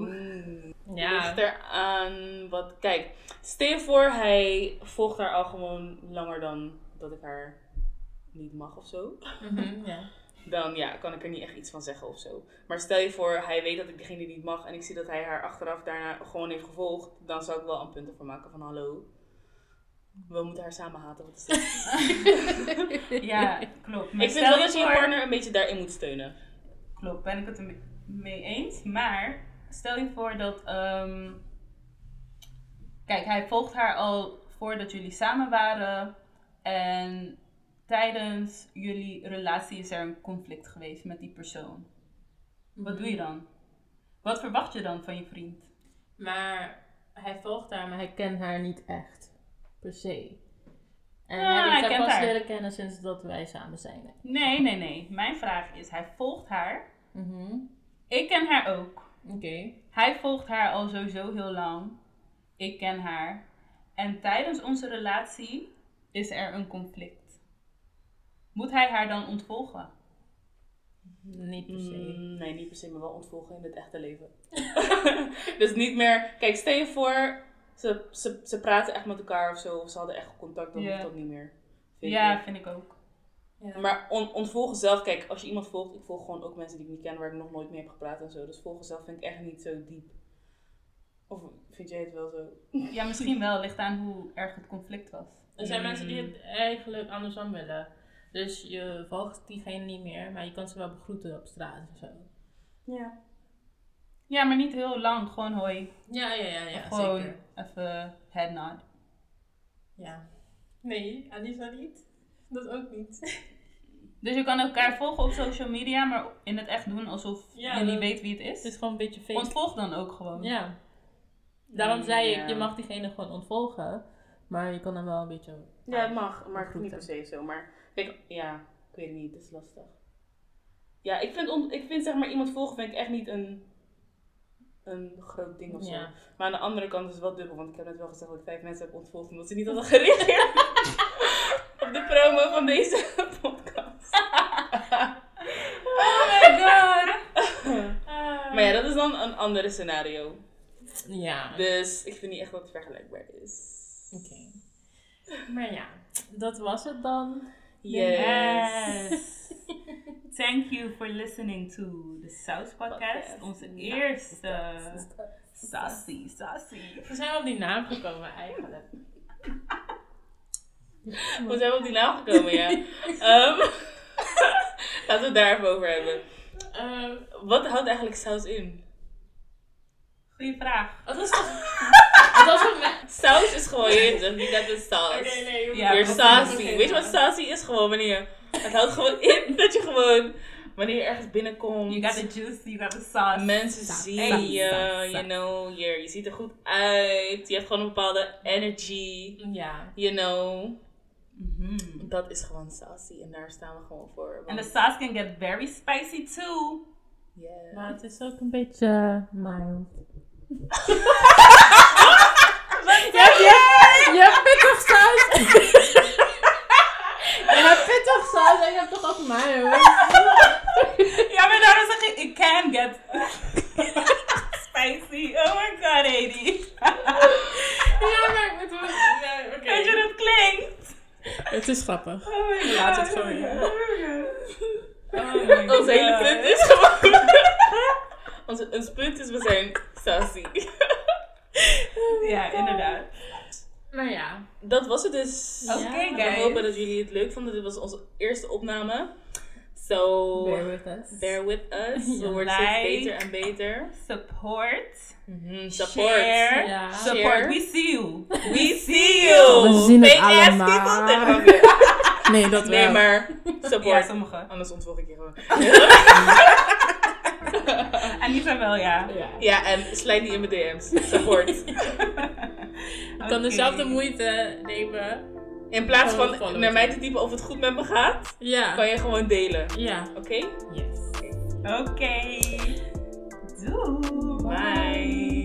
Ja. Ligt er aan wat. Kijk, stel je voor, hij volgt haar al gewoon langer dan dat ik haar niet mag of zo. Mhm, *laughs* ja. Dan ja, kan ik er niet echt iets van zeggen of zo. Maar stel je voor, hij weet dat ik diegene niet mag en ik zie dat hij haar achteraf daarna gewoon heeft gevolgd. Dan zou ik wel een punt ervan maken van hallo. We moeten haar samen haten. Wat is? *laughs* Ja, klopt. Maar ik vind wel dat je je partner een beetje daarin moet steunen. Klopt, ben ik het er mee eens. Maar stel je voor dat. ehm, kijk, hij volgt haar al voordat jullie samen waren. En tijdens jullie relatie is er een conflict geweest met die persoon. Wat doe je dan? Wat verwacht je dan van je vriend? Maar hij volgt haar, maar hij kent haar niet echt. Per se. En Ja, hij hij heeft haar pas leren kennen sinds dat wij samen zijn. Nee, nee, nee. Mijn vraag is: hij volgt haar. Mhm. Ik ken haar ook. Oké. Hij volgt haar al sowieso heel lang. Ik ken haar. En tijdens onze relatie is er een conflict. Moet hij haar dan ontvolgen? Niet per se. Mm, nee, niet per se, maar wel ontvolgen in het echte leven. *laughs* dus niet meer. Kijk, stel je voor, ze, ze, ze praten echt met elkaar of zo, of ze hadden echt contact, dan hoeft dat niet meer. Vind ja, ik. vind ik ook. Ja. Maar on- ontvolgen zelf, kijk, als je iemand volgt, ik volg gewoon ook mensen die ik niet ken, waar ik nog nooit mee heb gepraat en zo. Dus volgen zelf vind ik echt niet zo diep. Of vind jij het wel zo? Ja, misschien wel. Ligt aan hoe erg het conflict was. Er zijn mensen die het eigenlijk andersom willen. Dus je volgt diegene niet meer, maar je kan ze wel begroeten op straat of zo. Ja. Ja, maar niet heel lang. Gewoon hoi. Ja, ja, ja, ja Of gewoon zeker. even head nod. Ja. Nee, Anissa niet. Dat ook niet. *laughs* Dus je kan elkaar volgen op social media, maar in het echt doen alsof Ja, je niet weet wie het Het is. is gewoon een beetje fake. Ontvolg dan ook gewoon. Ja. Daarom zei ik, je mag diegene gewoon ontvolgen. Maar je kan hem wel een beetje... Ja, het mag, maar Goed, niet per se zo. Maar kijk, ja, ik weet het niet, het is lastig. Ja, ik vind, on- ik vind zeg maar iemand volgen vind ik echt niet een, een groot ding of zo. Ja. Maar aan de andere kant is het wel dubbel, want ik heb net wel gezegd dat ik vijf mensen heb ontvolgd omdat ze niet hadden gereageerd op *laughs* de promo van deze *laughs* podcast. Oh my god! *laughs* Maar ja, dat is dan een andere scenario. Ja. Dus ik vind niet echt dat het vergelijkbaar is. Oké. Maar ja, dat was het dan. Yes. Yes. *laughs* Thank you for listening to the South Podcast. Podcast. Onze Ja. eerste sassy, sassy. We zijn op die naam gekomen eigenlijk. Hoe zijn we op die naam gekomen, ja? *laughs* Ehm, *laughs* laten we het daar even over hebben. Eh, Wat houdt eigenlijk saus in? Goeie vraag. wat was dat? Het *laughs* was Saus is gewoon, je got the sauce. Oké, nee, You're precies. sassy. Weet je wat sassy is? Gewoon wanneer je... Het houdt gewoon in dat je gewoon... Wanneer je ergens binnenkomt... You got the juice, you got the sauce. Mensen zien je, you know, je, je ziet er goed uit. Je hebt gewoon een bepaalde energy, Ja. you know. Mhm. Dat is gewoon sassy en daar staan we gewoon voor. And the want- sauce can get very spicy too. Yeah. Maar het is ook een beetje mild. *laughs* Je hebt, *laughs* Je hebt pittig saus. je hebt pittig saus en je hebt toch ook mild. Ja, maar daarom zeg ik, it can get *laughs* spicy. Oh my god, Edi. Ja, maar ik moet wel... Ja. Weet je dat klinkt? Het is grappig. Oh my god. Laat het gewoon, ja. Oh my god. Oh Ons hele punt is gewoon... Ons, ons punt is, we zijn sassy. *laughs* Ja, inderdaad. Maar ja. Dat was het dus. Oké, Ja, We hopen dat jullie het leuk vonden. Dit was onze eerste opname. So, Bear with us. bear with us. We Ja. worden steeds Like. beter en beter. Support. Mhm, Support. Share. Ja. Support. Share. We see you. *laughs* We see you! We zien het Fake ass allemaal. people. Nee, dat *laughs* Nee, wel. maar Ja, support. sommige. Anders ontvolg ik je gewoon. *laughs* En die zijn wel, ja. Ja. ja, en slijt niet in mijn DM's. Support. Je kan dezelfde moeite nemen. In plaats van naar mij te typen of het goed met me gaat, kan je gewoon delen. Ja. Oké? Yes. Oké. Doei. Bye.